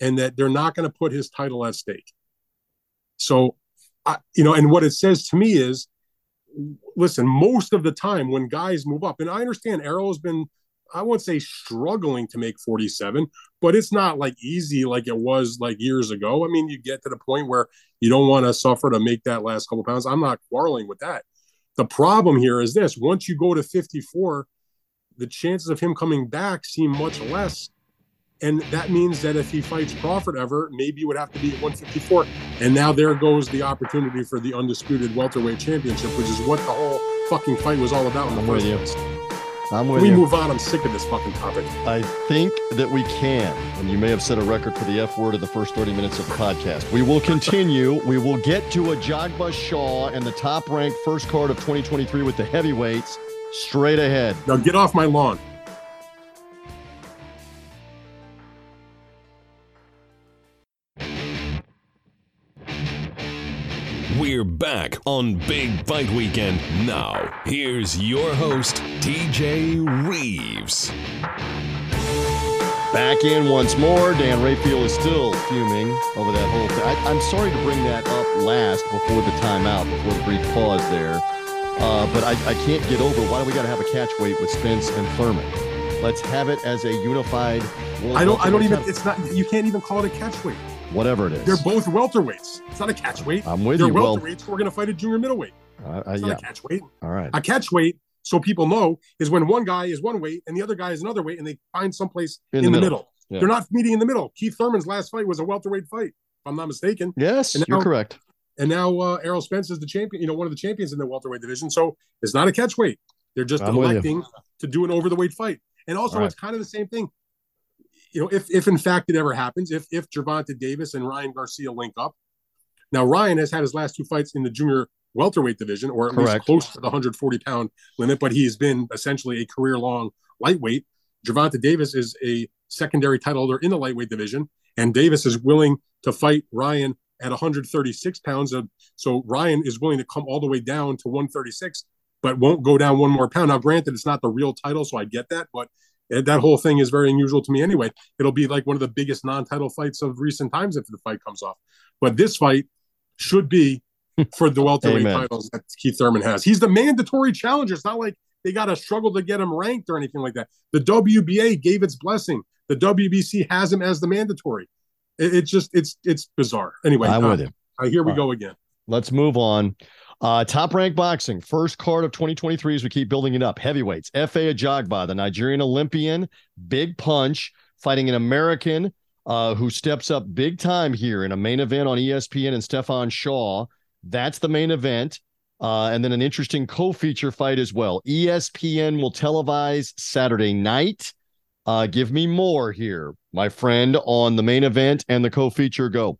and that they're not going to put his title at stake. So, I, you know, and what it says to me is listen, most of the time when guys move up, and I understand Errol's been, I won't say struggling to make 47, but it's not like easy like it was like years ago. I mean, you get to the point where you don't want to suffer to make that last couple pounds. I'm not quarreling with that. The problem here is this once you go to 54, the chances of him coming back seem much less and that means that if he fights Crawford ever, maybe it would have to be at 154. And now there goes the opportunity for the undisputed welterweight championship, which is what the whole fucking fight was all about in the first place. I'm with we you. move on. I'm sick of this fucking topic. I think that we can, and you may have set a record for the F word in the first 30 minutes of the podcast. We will continue. we will get to a Ajagba Shaw and the top ranked first card of 2023 with the heavyweights straight ahead. Now get off my lawn. We're back on Big Fight Weekend. Now, here's your host, TJ Reeves. Back in once more. Dan Rafael is still fuming over that whole thing. I, am sorry to bring that up last before the timeout, before the brief pause there. Uh, but I, I can't get over why do we got to have a catch weight with Spence and Thurman? Let's have it as a unified. I don't. I don't even. It's not. You can't even call it a catch weight whatever it is. They're both welterweights. It's not a catch weight. I'm with They're you. They're welterweights. Well, we're going to fight a junior middleweight. Uh, uh, yeah. a catch weight. All right. A catch weight, so people know, is when one guy is one weight and the other guy is another weight, and they find someplace in, in the, middle. middle. Yeah. They're not meeting in the middle. Keith Thurman's last fight was a welterweight fight, if I'm not mistaken. Yes, now, you're correct. And now uh, Errol Spence is the champion. You know, one of the champions in the welterweight division. So it's not a catch weight. They're just I'm electing to do an over the weight fight. And also, right. it's kind of the same thing you know, if if in fact it ever happens, if if Gervonta Davis and Ryan Garcia link up, now Ryan has had his last two fights in the junior welterweight division, or at Correct. least close to the 140 pound limit. But he's been essentially a career long lightweight. Gervonta Davis is a secondary title holder in the lightweight division, and Davis is willing to fight Ryan at 136 pounds. Of, So Ryan is willing to come all the way down to 136, but won't go down one more pound. Now, granted, it's not the real title, so I get that, but that whole thing is very unusual to me anyway. It'll be like one of the biggest non-title fights of recent times if the fight comes off. But this fight should be for the welterweight titles that Keith Thurman has. He's the mandatory challenger. It's not like they got to struggle to get him ranked or anything like that. The WBA gave its blessing. The WBC has him as the mandatory. It, it just it's it's bizarre. Anyway, I'm uh, with you. Uh, here we All go again. Let's move on. Uh, top rank boxing, first card of 2023 as we keep building it up. Heavyweights, Efe Ajagba, the Nigerian Olympian, big punch, fighting an American uh, who steps up big time here in a main event on ESPN and Stephan Shaw. That's the main event. Uh, and then an interesting co-feature fight as well. ESPN will televise Saturday night. Uh, give me more here, my friend, on the main event and the co-feature. Go.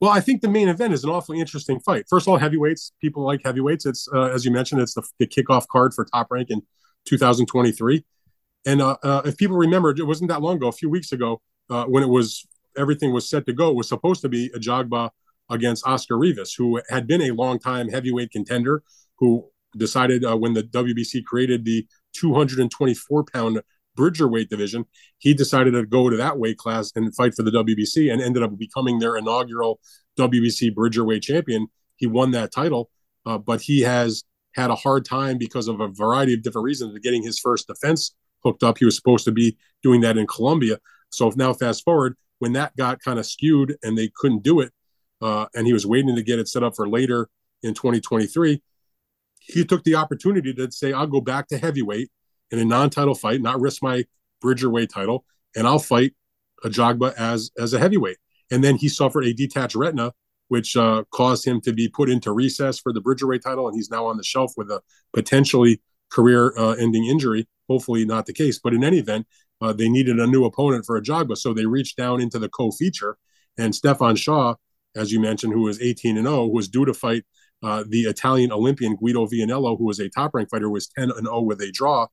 Well, I think the main event is an awfully interesting fight. First of all, heavyweights. People like heavyweights. It's uh, as you mentioned, it's the, the, kickoff card for Top Rank in 2023. And uh, uh, if people remember, it wasn't that long ago, a few weeks ago, uh, when it was everything was set to go. Was supposed to be Ajagba against Oscar Rivas, who had been a long-time heavyweight contender, who decided uh, when the WBC created the 224 pound Bridger weight division, he decided to go to that weight class and fight for the WBC and ended up becoming their inaugural WBC Bridger weight champion. He won that title, uh, but he has had a hard time because of a variety of different reasons getting his first defense hooked up. He was supposed to be doing that in Colombia. So now fast forward, when that got kind of skewed and they couldn't do it, uh, and he was waiting to get it set up for later in 2023. He took the opportunity to say, I'll go back to heavyweight in a non-title fight, not risk my Bridger weight title, and I'll fight Ajagba as as a heavyweight. And then he suffered a detached retina, which uh, caused him to be put into recess for the Bridger weight title, and he's now on the shelf with a potentially career-ending uh, injury. Hopefully, not the case. But in any event, uh, they needed a new opponent for Ajagba, so they reached down into the co-feature, and Stephan Shaw as you mentioned, who was 18 and 0, was due to fight uh, the Italian Olympian Guido Vianello, who was a top ranked fighter, was 10 and 0 with a draw.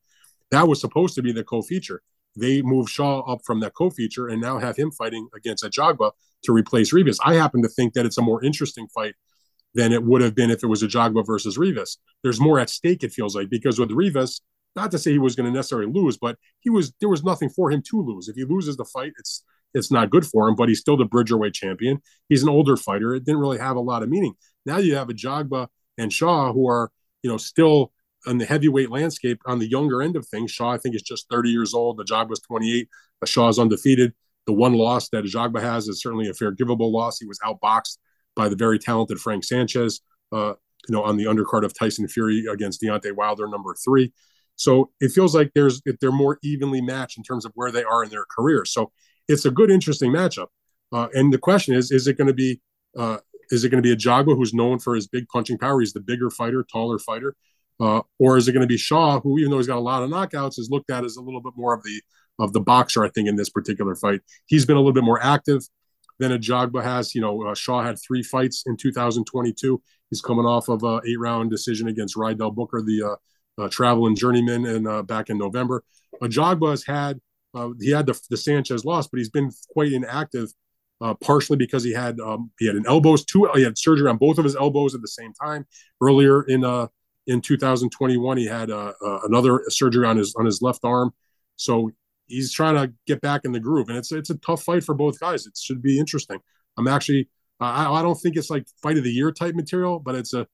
That was supposed to be the co feature. They moved Shaw up from that co feature and now have him fighting against Ajagba to replace Rivas. I happen to think that it's a more interesting fight than it would have been if it was Ajagba versus Rivas. There's more at stake, it feels like, because with Rivas, not to say he was going to necessarily lose, but he was there was nothing for him to lose. If he loses the fight, it's it's not good for him, but he's still the Bridgerweight champion. He's an older fighter. It didn't really have a lot of meaning. Now you have Ajagba and Shaw who are, you know, still on the heavyweight landscape on the younger end of things. Shaw, I think, is just 30 years old. The job was 28. Shaw is undefeated. The one loss that Ajagba has is certainly a fair forgivable loss. He was outboxed by the very talented Frank Sanchez, uh, you know, on the undercard of Tyson Fury against Deontay Wilder, number three. So it feels like there's they're more evenly matched in terms of where they are in their career. So it's a good, interesting matchup. Uh, and the question is, is it going to be, uh, is it going to be Ajagba who's known for his big punching power? He's the bigger fighter, taller fighter, uh, or is it going to be Shaw, who even though he's got a lot of knockouts, is looked at as a little bit more of the of the boxer? I think in this particular fight, he's been a little bit more active than Ajagba has. You know, uh, Shaw had three fights in 2022. He's coming off of a eight round decision against Rydell Booker, the uh, uh, traveling journeyman, and back in November. Ajagba has had uh, he had the, the Sanchez loss, but he's been quite inactive, uh, partially because he had um, he had an elbows two he had surgery on both of his elbows at the same time. Earlier in uh in 2021, he had uh, uh, another surgery on his on his left arm, so he's trying to get back in the groove, and it's it's a tough fight for both guys. It should be interesting. I'm actually I, I don't think it's like fight of the year type material, but it's a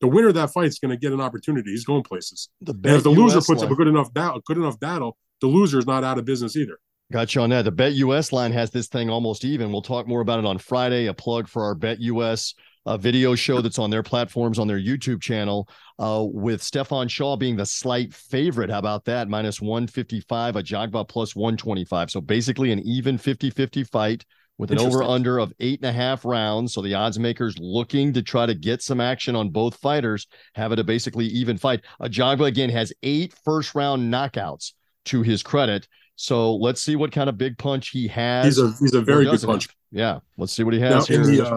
the winner of that fight is going to get an opportunity. He's going places. The and if the US loser puts line. up a good enough battle, good enough battle, the loser's not out of business either. Got you on that. The Bet US line has this thing almost even. We'll talk more about it on Friday. A plug for our Bet US uh, video show that's on their platforms on their YouTube channel, uh, with Stephan Shaw being the slight favorite. How about that? Minus 155, a Ajagba plus 125. So basically an even 50 50 fight with an over under of eight and a half rounds. So the odds makers looking to try to get some action on both fighters have it a basically even fight. A Ajagba again has eight first round knockouts to his credit. So let's see what kind of big punch he has. He's a he's a very good punch. Yeah, let's see what he has now, here. The, uh,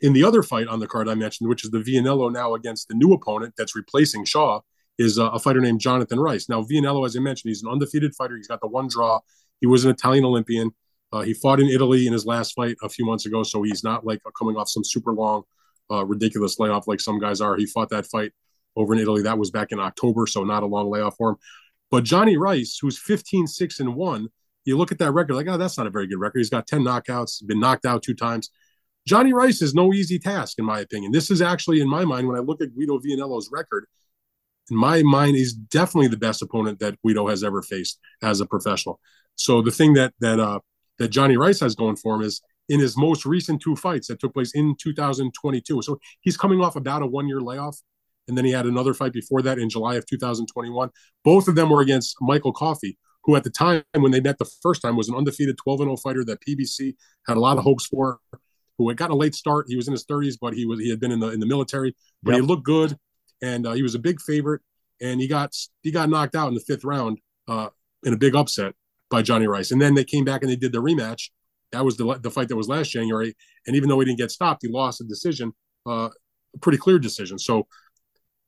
in the other fight on the card I mentioned, which is the Vianello now against the new opponent that's replacing Shaw, is a, a fighter named Jonathan Rice. Now, Vianello, as I mentioned, he's an undefeated fighter. He's got the one draw. He was an Italian Olympian. Uh, he fought in Italy in his last fight a few months ago, so he's not like coming off some super long, uh, ridiculous layoff like some guys are. He fought that fight over in Italy. That was back in October, so not a long layoff for him. But Johnny Rice, who's 15, 6, and 1, you look at that record, like, oh, that's not a very good record. He's got 10 knockouts, been knocked out two times. Johnny Rice is no easy task, in my opinion. This is actually, in my mind, when I look at Guido Vianello's record, in my mind, he's definitely the best opponent that Guido has ever faced as a professional. So the thing that that uh, that Johnny Rice has going for him is in his most recent two fights that took place in 2022. So he's coming off about a one year layoff. And then he had another fight before that in July of 2021. Both of them were against Michael Coffie, who at the time when they met the first time was an undefeated 12 0 fighter that PBC had a lot of hopes for who had gotten a late start. He was in his 30s, but he was he had been in the in the military. But yep. he looked good, and uh, he was a big favorite. And he got he got knocked out in the fifth round uh, in a big upset by Johnny Rice. And then they came back and they did the rematch. That was the the fight that was last January. And even though he didn't get stopped, he lost a decision, uh, a pretty clear decision. So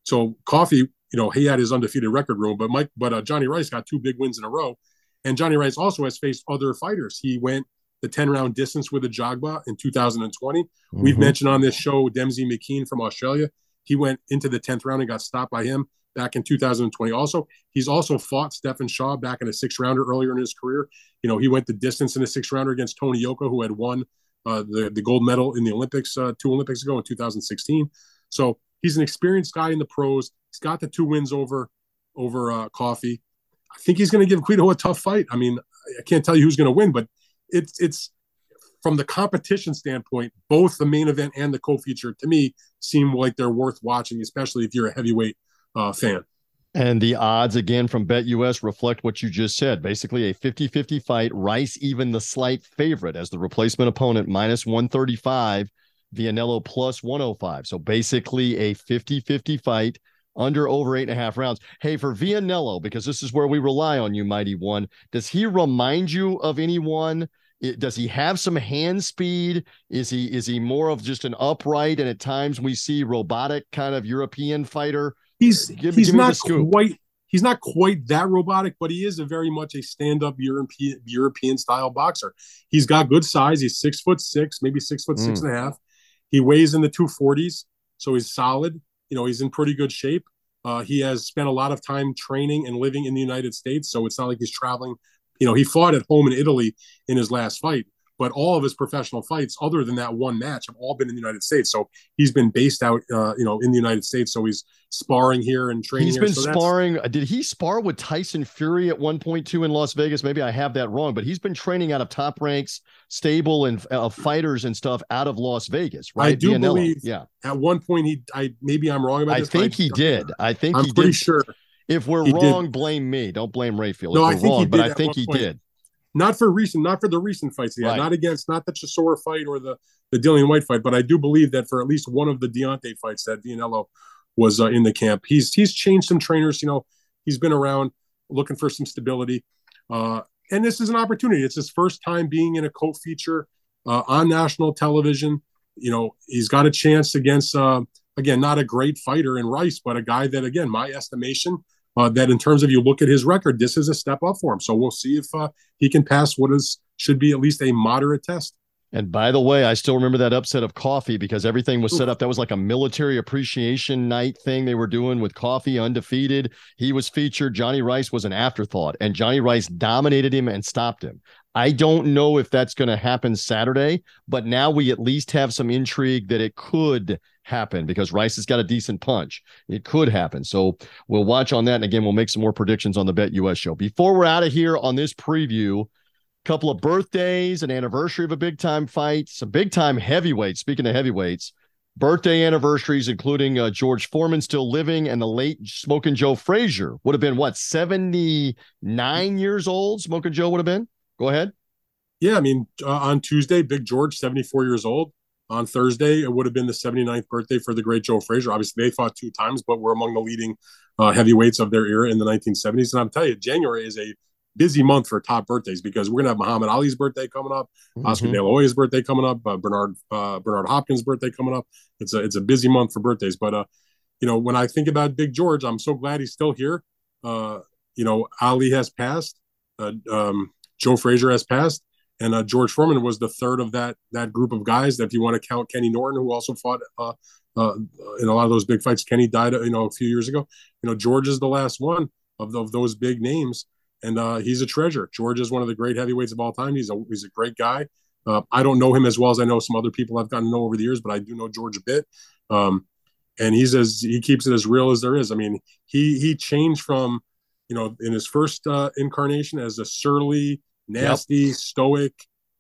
so Coffie, you know, he had his undefeated record room, but Mike, but uh, Johnny Rice got two big wins in a row. And Johnny Rice also has faced other fighters. He went the 10 round distance with Ajagba in 2020. Mm-hmm. We've mentioned on this show Demsey McKean from Australia. He went into the 10th round and got stopped by him back in 2020. Also, he's also fought Stephen Shaw back in a six rounder earlier in his career. You know, he went the distance in a six rounder against Tony Yoka, who had won uh, the, the gold medal in the Olympics uh, two Olympics ago in 2016. So he's an experienced guy in the pros. He's got the two wins over over uh, Coffie. I think he's going to give Guido a tough fight. I mean, I can't tell you who's going to win, but it's it's from the competition standpoint, both the main event and the co-feature to me seem like they're worth watching, especially if you're a heavyweight uh, fan. And the odds again from BetUS reflect what you just said. Basically, a 50 50 fight. Rice, even the slight favorite as the replacement opponent, minus 135. Vianello plus 105. So basically, a 50 50 fight under over eight and a half rounds. Hey, for Vianello, because this is where we rely on you, Mighty One, does he remind you of anyone it, does he have some hand speed? Is he is he more of just an upright and at times we see robotic kind of European fighter? He's give, he's give not quite he's not quite that robotic, but he is a very much a stand-up European European style boxer. He's got good size. He's six foot six, maybe six foot mm. six and a half. He weighs in the two forties, so he's solid. You know, he's in pretty good shape. Uh, he has spent a lot of time training and living in the United States, so it's not like he's traveling you know, he fought at home in Italy in his last fight, but all of his professional fights, other than that one match, have all been in the United States. So he's been based out, uh, you know, in the United States. So he's sparring here and training. He's here. been so sparring. Did he spar with Tyson Fury at one point two in Las Vegas? Maybe I have that wrong, but he's been training out of top ranks, stable and uh, fighters and stuff out of Las Vegas. Right? I do believe. Yeah. At one point, he. I maybe I'm wrong about I this. Think I, he did. I think I'm he pretty did. sure. If we're he wrong, did. blame me. Don't blame Rafael. No, if I think wrong, he but did I think he point. did not for recent, not for the recent fights he had, Right. not against, not the Chisora fight or the the Dillian Whyte fight, but I do believe that for at least one of the Deontay fights that Vianello was uh, in the camp, he's he's changed some trainers. You know, he's been around looking for some stability, uh, and this is an opportunity. It's his first time being in a co-feature uh, on national television. You know, he's got a chance against uh, again not a great fighter in Rice, but a guy that again, my estimation. Uh, that in terms of you look at his record, this is a step up for him. So we'll see if uh, he can pass what is should be at least a moderate test. And by the way, I still remember that upset of Coffie because everything was set up. That was like a military appreciation night thing they were doing with Coffie undefeated. He was featured. Johnny Rice was an afterthought, and Johnny Rice dominated him and stopped him. I don't know if that's going to happen Saturday, but now we at least have some intrigue that it could happen because Rice has got a decent punch. It could happen. So we'll watch on that. And again, we'll make some more predictions on the Bet US show. Before we're out of here on this preview, couple of birthdays, an anniversary of a big time fight, some big time heavyweights. Speaking of heavyweights, birthday anniversaries, including uh, George Foreman still living and the late Smoking Joe Frazier would have been what, 79 years old? Smoking Joe would have been? Go ahead. Yeah, I mean, uh, on Tuesday, Big George, 74 years old. On Thursday, it would have been the 79th birthday for the great Joe Frazier. Obviously, they fought two times, but were among the leading uh, heavyweights of their era in the 1970s. And I'm telling you, January is a busy month for top birthdays because we're gonna have Muhammad Ali's birthday coming up, mm-hmm. Oscar De La Hoya's birthday coming up, uh, Bernard uh, Bernard Hopkins' birthday coming up. It's a it's a busy month for birthdays. But uh, you know, when I think about Big George, I'm so glad he's still here. Uh, you know, Ali has passed, uh, um, Joe Frazier has passed, and uh, George Foreman was the third of that that group of guys. That if you want to count Kenny Norton, who also fought uh, uh, in a lot of those big fights, Kenny died, you know, a few years ago. You know, George is the last one of, the, of those big names and uh, he's a treasure. George is one of the great heavyweights of all time. He's a he's a great guy. Uh, I don't know him as well as I know some other people I've gotten to know over the years, but I do know George a bit. Um, and he's as he keeps it as real as there is. I mean, he he changed from you know in his first uh, incarnation as a surly, nasty, yep. stoic,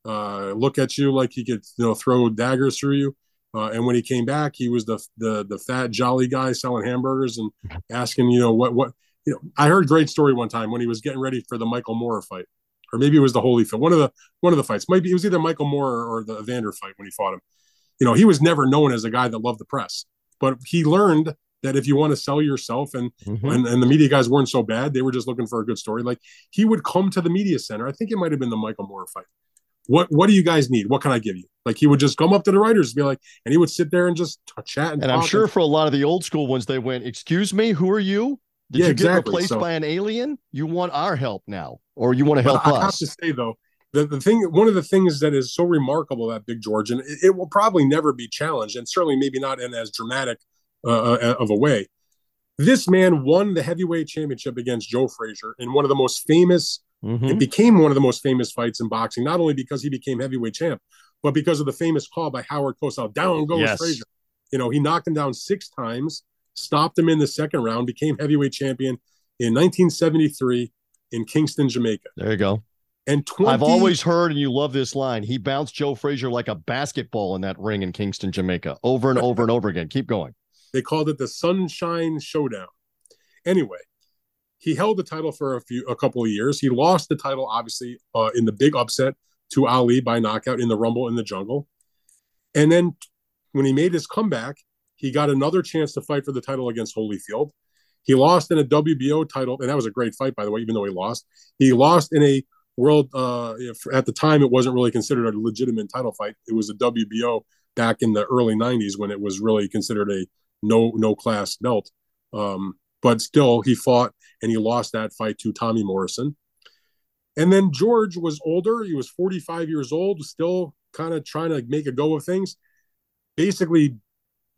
uh, look at you like he could you know throw daggers through you. Uh, and when he came back, he was the the the fat jolly guy selling hamburgers and asking you know what what you know, I heard a great story one time when he was getting ready for the Michael Moorer fight, or maybe it was the Holyfield. One of the one of the fights. Maybe it was either Michael Moorer or the Evander fight when he fought him. You know, he was never known as a guy that loved the press, but he learned that if you want to sell yourself and, mm-hmm. and and the media guys weren't so bad, they were just looking for a good story. Like he would come to the media center. I think it might have been the Michael Moorer fight. What what do you guys need? What can I give you? Like he would just come up to the writers and be like, and he would sit there and just chat and. And I'm sure and, for a lot of the old school ones, they went, "Excuse me, who are you?" Did yeah, you exactly. get replaced so, by an alien? You want our help now, or you want to help I us? I have to say though, the, the thing, one of the things that is so remarkable about Big George, and it, it will probably never be challenged, and certainly maybe not in as dramatic uh, uh of a way. This man won the heavyweight championship against Joe Frazier in one of the most famous. Mm-hmm. It became one of the most famous fights in boxing, not only because he became heavyweight champ, but because of the famous call by Howard Cosell. Down goes yes. Frazier. You know, he knocked him down six times stopped him in the second round, became heavyweight champion in 1973 in Kingston, Jamaica. There you go. And 20... I've always heard, and you love this line. He bounced Joe Frazier like a basketball in that ring in Kingston, Jamaica, over and over and over again. Keep going. They called it the Sunshine Showdown. Anyway, he held the title for a few, a couple of years. He lost the title, obviously, uh, in the big upset to Ali by knockout in the Rumble in the Jungle. And then when he made his comeback, he got another chance to fight for the title against Holyfield. He lost in a WBO title, and that was a great fight, by the way, even though he lost. He lost in a world, uh, at the time, it wasn't really considered a legitimate title fight. It was a WBO back in the early 90s when it was really considered a no no class belt. Um, but still, he fought and he lost that fight to Tommy Morrison. And then George was older. He was 45 years old, still kind of trying to make a go of things. Basically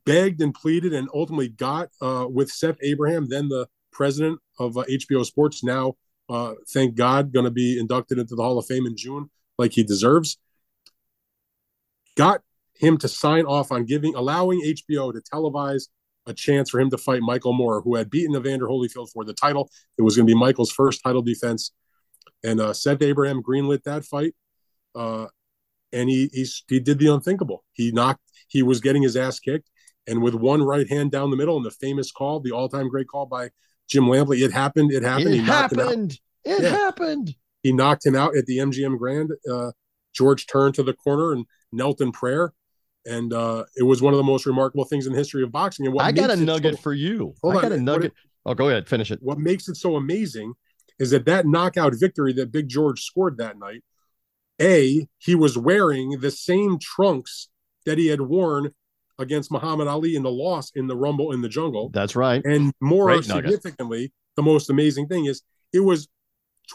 begged and pleaded and ultimately got uh, with Seth Abraham, then the president of uh, HBO Sports, now, uh, thank God, going to be inducted into the Hall of Fame in June, like he deserves. Got him to sign off on giving, allowing HBO to televise a chance for him to fight Michael Moorer, who had beaten Evander Holyfield for the title. It was going to be Michael's first title defense, and uh, Seth Abraham greenlit that fight. Uh, and he, he he did the unthinkable. He knocked. He was getting his ass kicked and with one right hand down the middle and the famous call, the all time great call by Jim Lampley. It happened. It happened. It he happened. It yeah. happened. He knocked him out at the MGM Grand. Uh, George turned to the corner and knelt in prayer. And uh, it was one of the most remarkable things in the history of boxing. And what I got a nugget so, for you. I got on, a nugget. oh, go ahead. Finish it. What makes it so amazing is that that knockout victory that Big George scored that night, A, he was wearing the same trunks that he had worn against Muhammad Ali in the loss in the Rumble in the Jungle. That's right. And more Great significantly, nugget. the most amazing thing is it was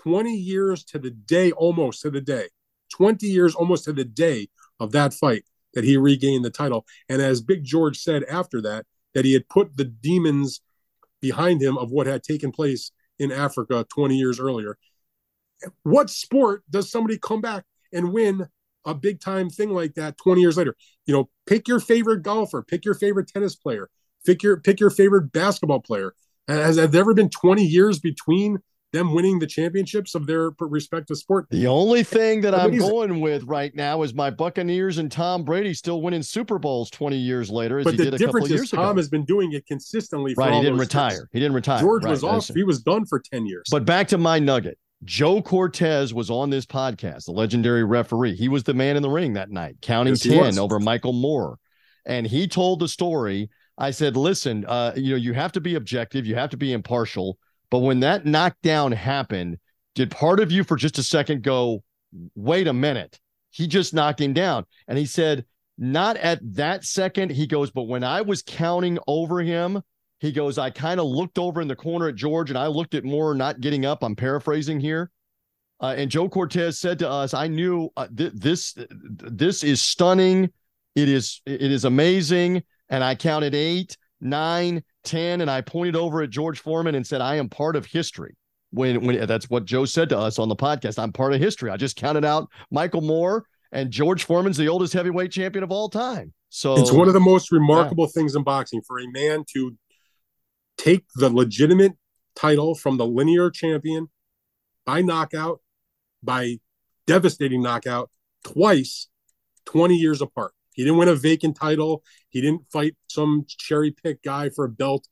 20 years to the day, almost to the day, 20 years almost to the day of that fight that he regained the title. And as Big George said after that, that he had put the demons behind him of what had taken place in Africa 20 years earlier. What sport does somebody come back and win a big time thing like that 20 years later. You know, pick your favorite golfer, pick your favorite tennis player, pick your pick your favorite basketball player. Has, has there ever been 20 years between them winning the championships of their respective sport? The only thing that I'm going with right now is my Buccaneers and Tom Brady still winning Super Bowls 20 years later. but the difference is Tom ago. has been doing it consistently. right, he didn't retire. Years. He didn't retire. George right, was off. He was done for 10 years. But back to my nugget. Joe Cortez was on this podcast, the legendary referee. He was the man in the ring that night, counting yes, 10 over Michael Moorer. And he told the story. I said, listen, uh, you know, you have to be objective, you have to be impartial. But when that knockdown happened, did part of you for just a second go, wait a minute, he just knocked him down? And he said, not at that second. He goes, but when I was counting over him, he goes, I kind of looked over in the corner at George and I looked at Moorer not getting up. I'm paraphrasing here. Uh, and Joe Cortez said to us, I knew uh, th- this, this is stunning. It is, it is amazing. And I counted eight, nine, ten, and I pointed over at George Foreman and said, I am part of history. When, when that's what Joe said to us on the podcast. I'm part of history. I just counted out Michael Moorer and George Foreman's the oldest heavyweight champion of all time. So it's one of the most remarkable yeah. things in boxing for a man to take the legitimate title from the linear champion by knockout, by devastating knockout twice, 20 years apart. He didn't win a vacant title. He didn't fight some cherry pick guy for a belt.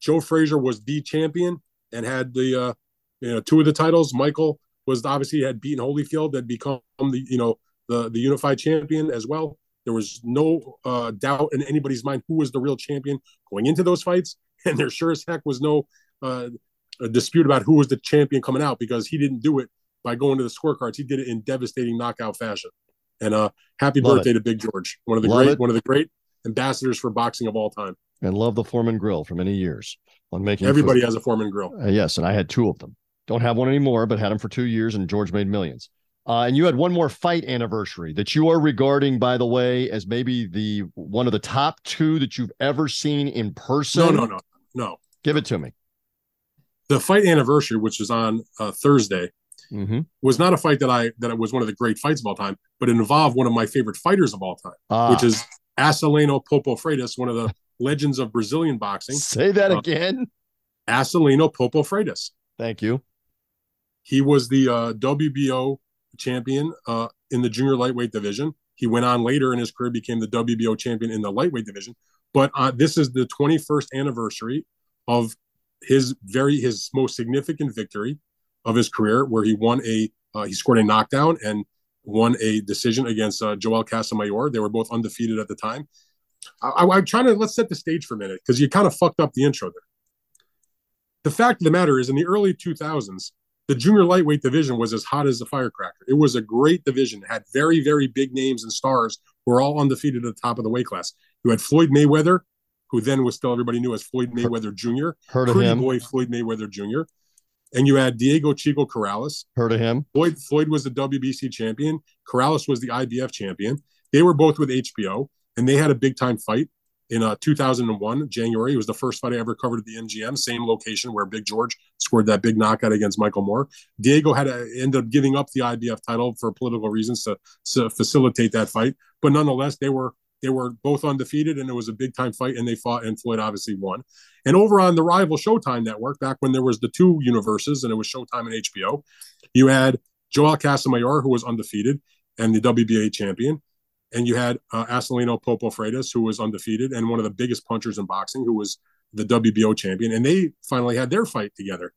Joe Frazier was the champion and had the uh, you know two of the titles. Michael was obviously had beaten Holyfield, had become the you know the the unified champion as well. There was no uh, doubt in anybody's mind who was the real champion going into those fights, and there sure as heck was no uh, dispute about who was the champion coming out because he didn't do it by going to the scorecards. He did it in devastating knockout fashion. And uh, happy love birthday it. to Big George, one of the love great, it. one of the great ambassadors for boxing of all time. And love the Foreman Grill for many years on making. Everybody food. has a Foreman Grill. Uh, yes, and I had two of them. Don't have one anymore, but had them for two years, and George made millions. Uh, and you had one more fight anniversary that you are regarding, by the way, as maybe the one of the top two that you've ever seen in person. No, no, no, no. Give it to me. The fight anniversary, which is on uh, Thursday, mm-hmm. was not a fight that I that it was one of the great fights of all time, but it involved one of my favorite fighters of all time, ah. which is Acelino Popo Freitas, one of the legends of Brazilian boxing. Say that uh, again. Acelino Popo Freitas. Thank you. He was the uh, WBO champion uh, in the junior lightweight division. He went on later in his career, became the WBO champion in the lightweight division. But uh, this is the 21st anniversary of his very his most significant victory of his career, where he won a uh, he scored a knockdown and won a decision against uh, Joel Casamayor. They were both undefeated at the time. I, am trying to let's set the stage for a minute because you kind of fucked up the intro there. The fact of the matter is, in the early 2000s, the junior lightweight division was as hot as a firecracker. It was a great division, it had very, very big names and stars who were all undefeated at the top of the weight class. You had Floyd Mayweather, who then was still everybody knew as Floyd Mayweather Jr. Heard of Pretty him. boy Floyd Mayweather Jr. And you had Diego Chico Corrales. Heard of him. Floyd Floyd was the WBC champion. Corrales was the IBF champion. They were both with HBO, and they had a big time fight in uh, 2001, January. It was the first fight I ever covered at the MGM, same location where Big George scored that big knockout against Michael Moorer. Diego had to end up giving up the IBF title for political reasons to, to facilitate that fight, but nonetheless, they were they were both undefeated, and it was a big time fight, and they fought, and Floyd obviously won. And over on the rival Showtime network, back when there was the two universes, and it was Showtime and HBO, you had Joel Casamayor, who was undefeated and the WBA champion and you had uh, Acelino Popo Freitas, who was undefeated and one of the biggest punchers in boxing, who was the WBO champion, and they finally had their fight together.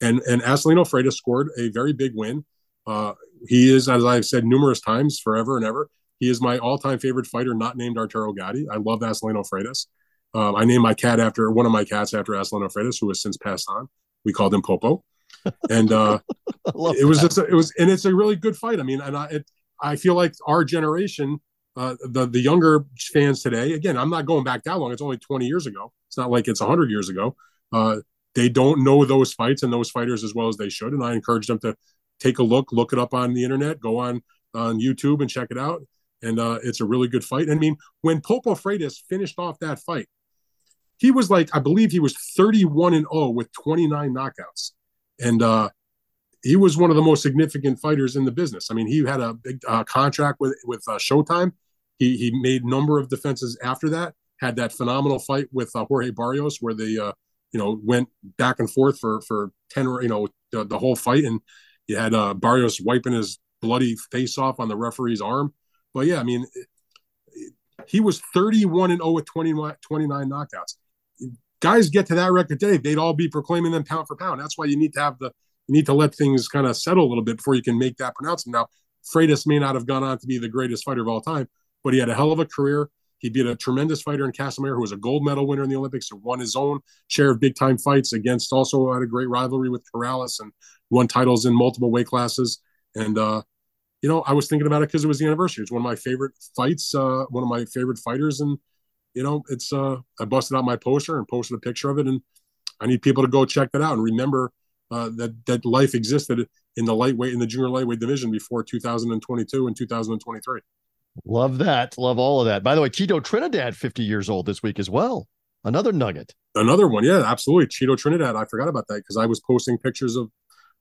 And and Acelino Freitas scored a very big win. Uh, he is, as I've said numerous times, forever and ever, he is my all-time favorite fighter, not named Arturo Gatti. I love Acelino Freitas. Um, I named my cat after one of my cats after Acelino Freitas, who has since passed on. We called him Popo, and uh, it was just a, it was and it's a really good fight. I mean, and I it, I feel like our generation uh, the the younger fans today. Again, I'm not going back that long. It's only 20 years ago. It's not like it's 100 years ago. Uh, they don't know those fights and those fighters as well as they should. And I encourage them to take a look, look it up on the internet, go on on YouTube and check it out. And uh, it's a really good fight. I mean, when Popo Freitas finished off that fight, he was like, I believe he was 31 and 0 with 29 knockouts. And uh, he was one of the most significant fighters in the business. I mean, he had a big uh, contract with with uh, Showtime. He he made number of defenses after that. Had that phenomenal fight with uh, Jorge Barrios, where they uh, you know went back and forth for for ten you know the, the whole fight, and you had Barrios wiping his bloody face off on the referee's arm. But yeah, I mean, he was 31 and 0 with 20, 29 knockouts. Guys get to that record today, they'd all be proclaiming them pound for pound. That's why you need to have the you need to let things kind of settle a little bit before you can make that pronouncement. Now, Freitas may not have gone on to be the greatest fighter of all time, but he had a hell of a career. He beat a tremendous fighter in Casamayor, who was a gold medal winner in the Olympics, who won his own share of big time fights against also had a great rivalry with Corrales and won titles in multiple weight classes. And uh, you know, I was thinking about it because it was the anniversary. It's one of my favorite fights, uh, one of my favorite fighters, and you know, it's uh, I busted out my poster and posted a picture of it, and I need people to go check that out and remember uh, that that life existed in the lightweight in the junior lightweight division before 2022 and 2023. Love that. Love all of that. By the way, Tito Trinidad, 50 years old this week as well. Another nugget. Another one. Yeah, absolutely. Tito Trinidad. I forgot about that because I was posting pictures of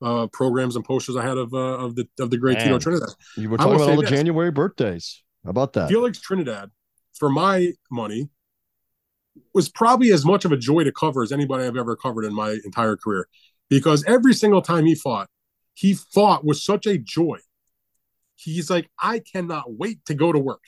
uh, programs and posters I had of uh, of the of the great Man, Tito Trinidad. You were talking about all the. January birthdays. How about that? Felix Trinidad, for my money, was probably as much of a joy to cover as anybody I've ever covered in my entire career. Because every single time he fought, he fought with such a joy. He's like, I cannot wait to go to work.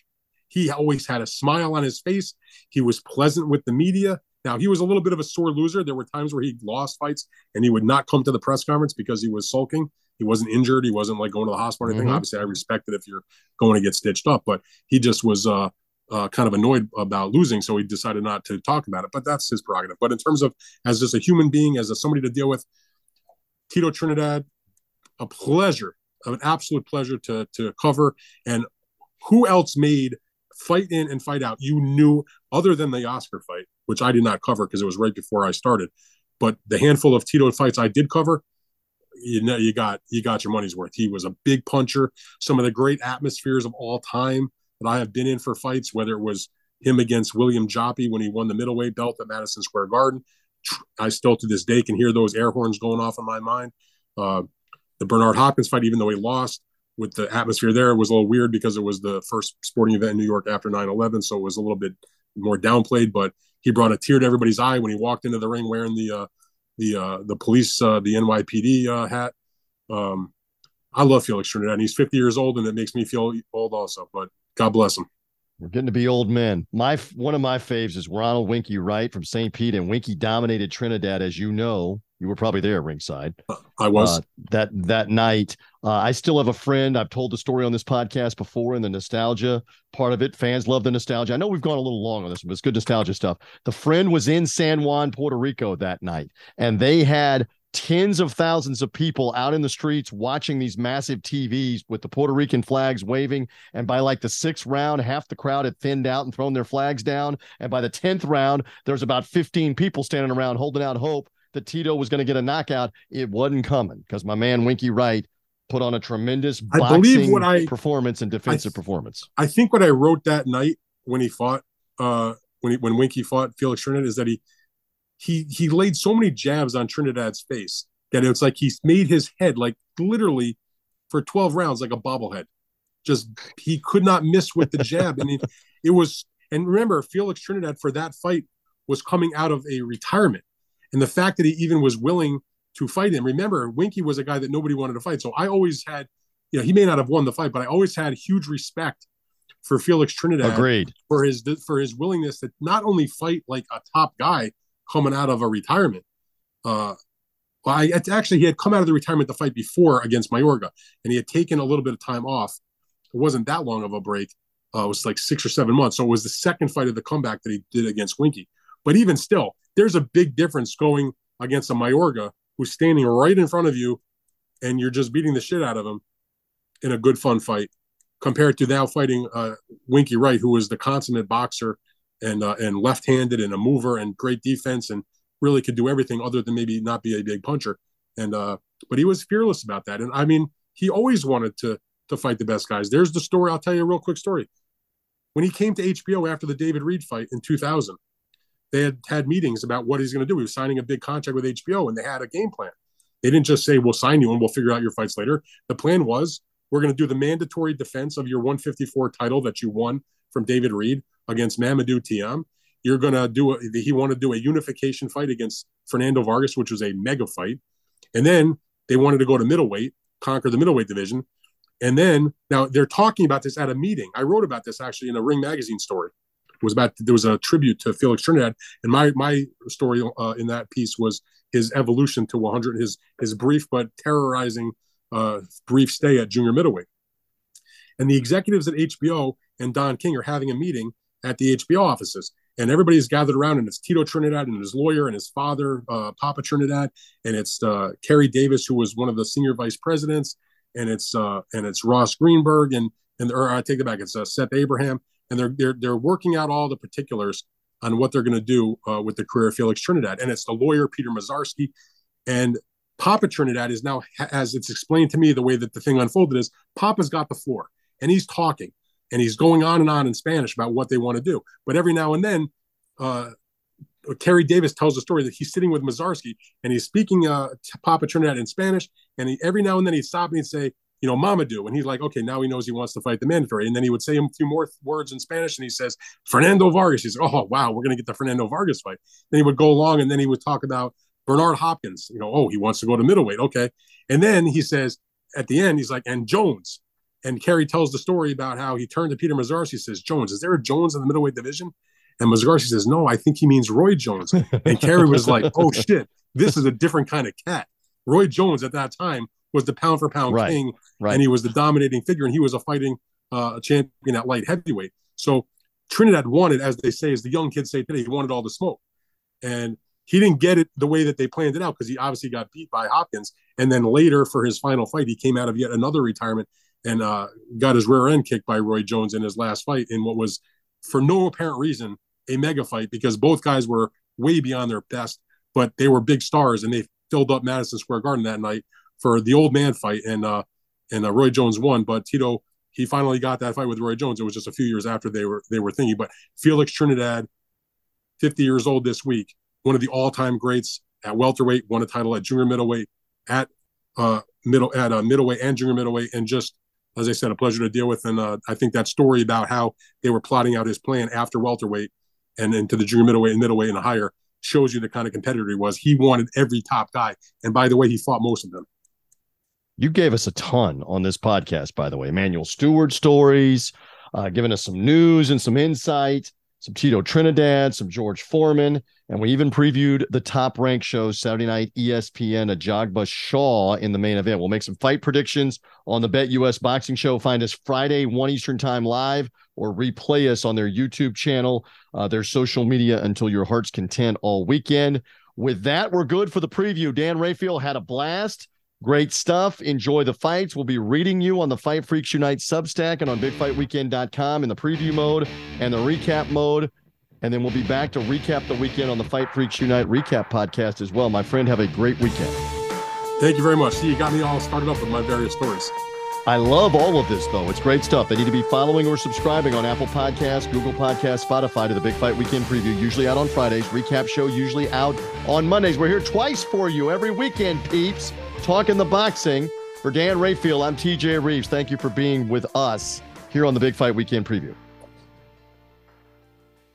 He always had a smile on his face. He was pleasant with the media. Now he was a little bit of a sore loser. There were times where he lost fights and he would not come to the press conference because he was sulking. He wasn't injured. He wasn't like going to the hospital or anything. Mm-hmm. Obviously, I respect it if you're going to get stitched up, but he just was uh, uh, kind of annoyed about losing, so he decided not to talk about it. But that's his prerogative. But in terms of as just a human being, as a somebody to deal with, Tito Trinidad, a pleasure, an absolute pleasure to to cover. And who else made fight in and fight out? You knew other than the Oscar fight which I did not cover because it was right before I started. But the handful of Tito fights I did cover, you know, you got you got your money's worth. He was a big puncher. Some of the great atmospheres of all time that I have been in for fights, whether it was him against William Joppy when he won the middleweight belt at Madison Square Garden. I still to this day can hear those air horns going off in my mind. Uh, the Bernard Hopkins fight, even though he lost, with the atmosphere there, it was a little weird because it was the first sporting event in New York after 9 11. So it was a little bit more downplayed, but he brought a tear to everybody's eye when he walked into the ring wearing the uh, the uh, the police uh, the NYPD uh, hat. Um, I love Felix Trinidad. And he's 50 years old, and it makes me feel old also. But God bless him. We're getting to be old men. My one of my faves is Ronald Winky Wright from St. Pete, and Winky dominated Trinidad, as you know. You were probably there ringside. I was uh, that that night. Uh, I still have a friend. I've told the story on this podcast before, and the nostalgia part of it. Fans love the nostalgia. I know we've gone a little long on this, but it's good nostalgia stuff. The friend was in San Juan, Puerto Rico that night, and they had tens of thousands of people out in the streets watching these massive TVs with the Puerto Rican flags waving. And by like the sixth round, half the crowd had thinned out and thrown their flags down. And by the 10th round, there's about 15 people standing around holding out hope that Tito was going to get a knockout. It wasn't coming because my man Winky Wright put on a tremendous I believe what I, performance and defensive I, performance. I think what I wrote that night when he fought, uh, when he, when Winky fought Felix Trinidad, is that he he he laid so many jabs on Trinidad's face that it's like he made his head like literally for 12 rounds like a bobblehead. Just he could not miss with the jab, and it, it was. And remember, Felix Trinidad for that fight was coming out of a retirement. And the fact that he even was willing to fight him, remember, Winky was a guy that nobody wanted to fight. So I always had, you know, he may not have won the fight, but I always had huge respect for Felix Trinidad. Agreed. For his for his willingness to not only fight like a top guy coming out of a retirement. Uh, well, I, actually he had come out of the retirement to fight before against Mayorga, and he had taken a little bit of time off. It wasn't that long of a break. Uh, it was like six or seven months. So it was the second fight of the comeback that he did against Winky. But even still, there's a big difference going against a Mayorga who's standing right in front of you and you're just beating the shit out of him in a good fun fight compared to now fighting uh, Winky Wright, who was the consummate boxer and uh, and left-handed and a mover and great defense and really could do everything other than maybe not be a big puncher. And uh, but he was fearless about that. And I mean, he always wanted to to fight the best guys. There's the story. I'll tell you a real quick story. When he came to HBO after the David Reid fight in 2000, they had had meetings about what he's going to do. He was signing a big contract with HBO, and they had a game plan. They didn't just say, "We'll sign you and we'll figure out your fights later." The plan was, "We're going to do the mandatory defense of your 154 title that you won from David Reid against Mamadou Thiam. You're going to do a, he wanted to do a unification fight against Fernando Vargas, which was a mega fight, and then they wanted to go to middleweight, conquer the middleweight division, and then now they're talking about this at a meeting. I wrote about this actually in a Ring magazine story was about there was a tribute to Felix Trinidad, and my my story uh, in that piece was his evolution to 100, his his brief but terrorizing uh, brief stay at junior middleweight. And the executives at HBO and Don King are having a meeting, at the HBO offices. And everybody's gathered around, and it's Tito Trinidad and his lawyer and his father, uh, Papa Trinidad, and it's uh, Kery Davis, who was one of the senior vice presidents, and it's uh, and it's Ross Greenberg, and and or I take it back, it's uh, Seth Abraham, and they're they're they're working out all the particulars on what they're going to do uh, with the career of Felix Trinidad, and it's the lawyer Peter Mazarski, and Papa Trinidad is now, as it's explained to me, the way that the thing unfolded is Papa's got the floor and he's talking and he's going on and on in Spanish about what they want to do. But every now and then, uh, Kery Davis tells a story that he's sitting with Mazarski and he's speaking uh, to Papa Trinidad in Spanish. And he, every now and then he'd stop me and say, you know, Mamadou. And he's like, okay, now he knows he wants to fight the mandatory. And then he would say a few more words in Spanish and he says, Fernando Vargas. He's like, oh, wow, we're going to get the Fernando Vargas fight. Then he would go along and then he would talk about Bernard Hopkins. You know, oh, he wants to go to middleweight. Okay. And then he says at the end, he's like, and Jones. And Kery tells the story about how he turned to Peter Mazarski says, Jones, is there a Jones in the middleweight division? And Mazarski says, no, I think he means Roy Jones. And Kery was like, oh shit, this is a different kind of cat. Roy Jones at that time was the pound for pound right, king, right. and he was the dominating figure, and he was a fighting uh, champion at light heavyweight. So Trinidad wanted, as they say, as the young kids say today, he wanted all the smoke. And he didn't get it the way that they planned it out because he obviously got beat by Hopkins. And then later for his final fight, he came out of yet another retirement and uh, got his rear end kicked by Roy Jones in his last fight in what was, for no apparent reason, a mega fight because both guys were way beyond their best, but they were big stars and they filled up Madison Square Garden that night for the old man fight. And uh, and uh, Roy Jones won, but Tito he finally got that fight with Roy Jones. It was just a few years after they were they were thinking. But Felix Trinidad, 50 years old this week, one of the all-time greats at welterweight, won a title at junior middleweight, at uh, middle at uh, middleweight and junior middleweight, and just as I said, a pleasure to deal with. And uh, I think that story about how they were plotting out his plan after welterweight and into the junior middleweight and middleweight and higher shows you the kind of competitor he was. He wanted every top guy, and by the way, he fought most of them. You gave us a ton on this podcast, by the way. Emanuel Steward stories, uh, giving us some news and some insight some Tito Trinidad, some George Foreman, and we even previewed the top ranked show Saturday night ESPN, Ajagba Shaw in the main event. We'll make some fight predictions on the Bet US Boxing Show. Find us Friday, 1 Eastern Time live, or replay us on their YouTube channel, uh, their social media until your heart's content all weekend. With that, we're good for the preview. Dan Rafael had a blast. Great stuff. Enjoy the fights. We'll be reading you on the Fight Freaks Unite Substack and on BigFightWeekend.com in the preview mode and the recap mode. And then we'll be back to recap the weekend on the Fight Freaks Unite recap podcast as well. My friend, have a great weekend. Thank you very much. See, you got me all started up with my various stories. I love all of this, though. It's great stuff. They need to be following or subscribing on Apple Podcasts, Google Podcasts, Spotify to the Big Fight Weekend preview, usually out on Fridays. Recap show usually out on Mondays. We're here twice for you every weekend, peeps talking the boxing. For Dan Rafael, I'm TJ Reeves. Thank you for being with us here on the Big Fight Weekend Preview.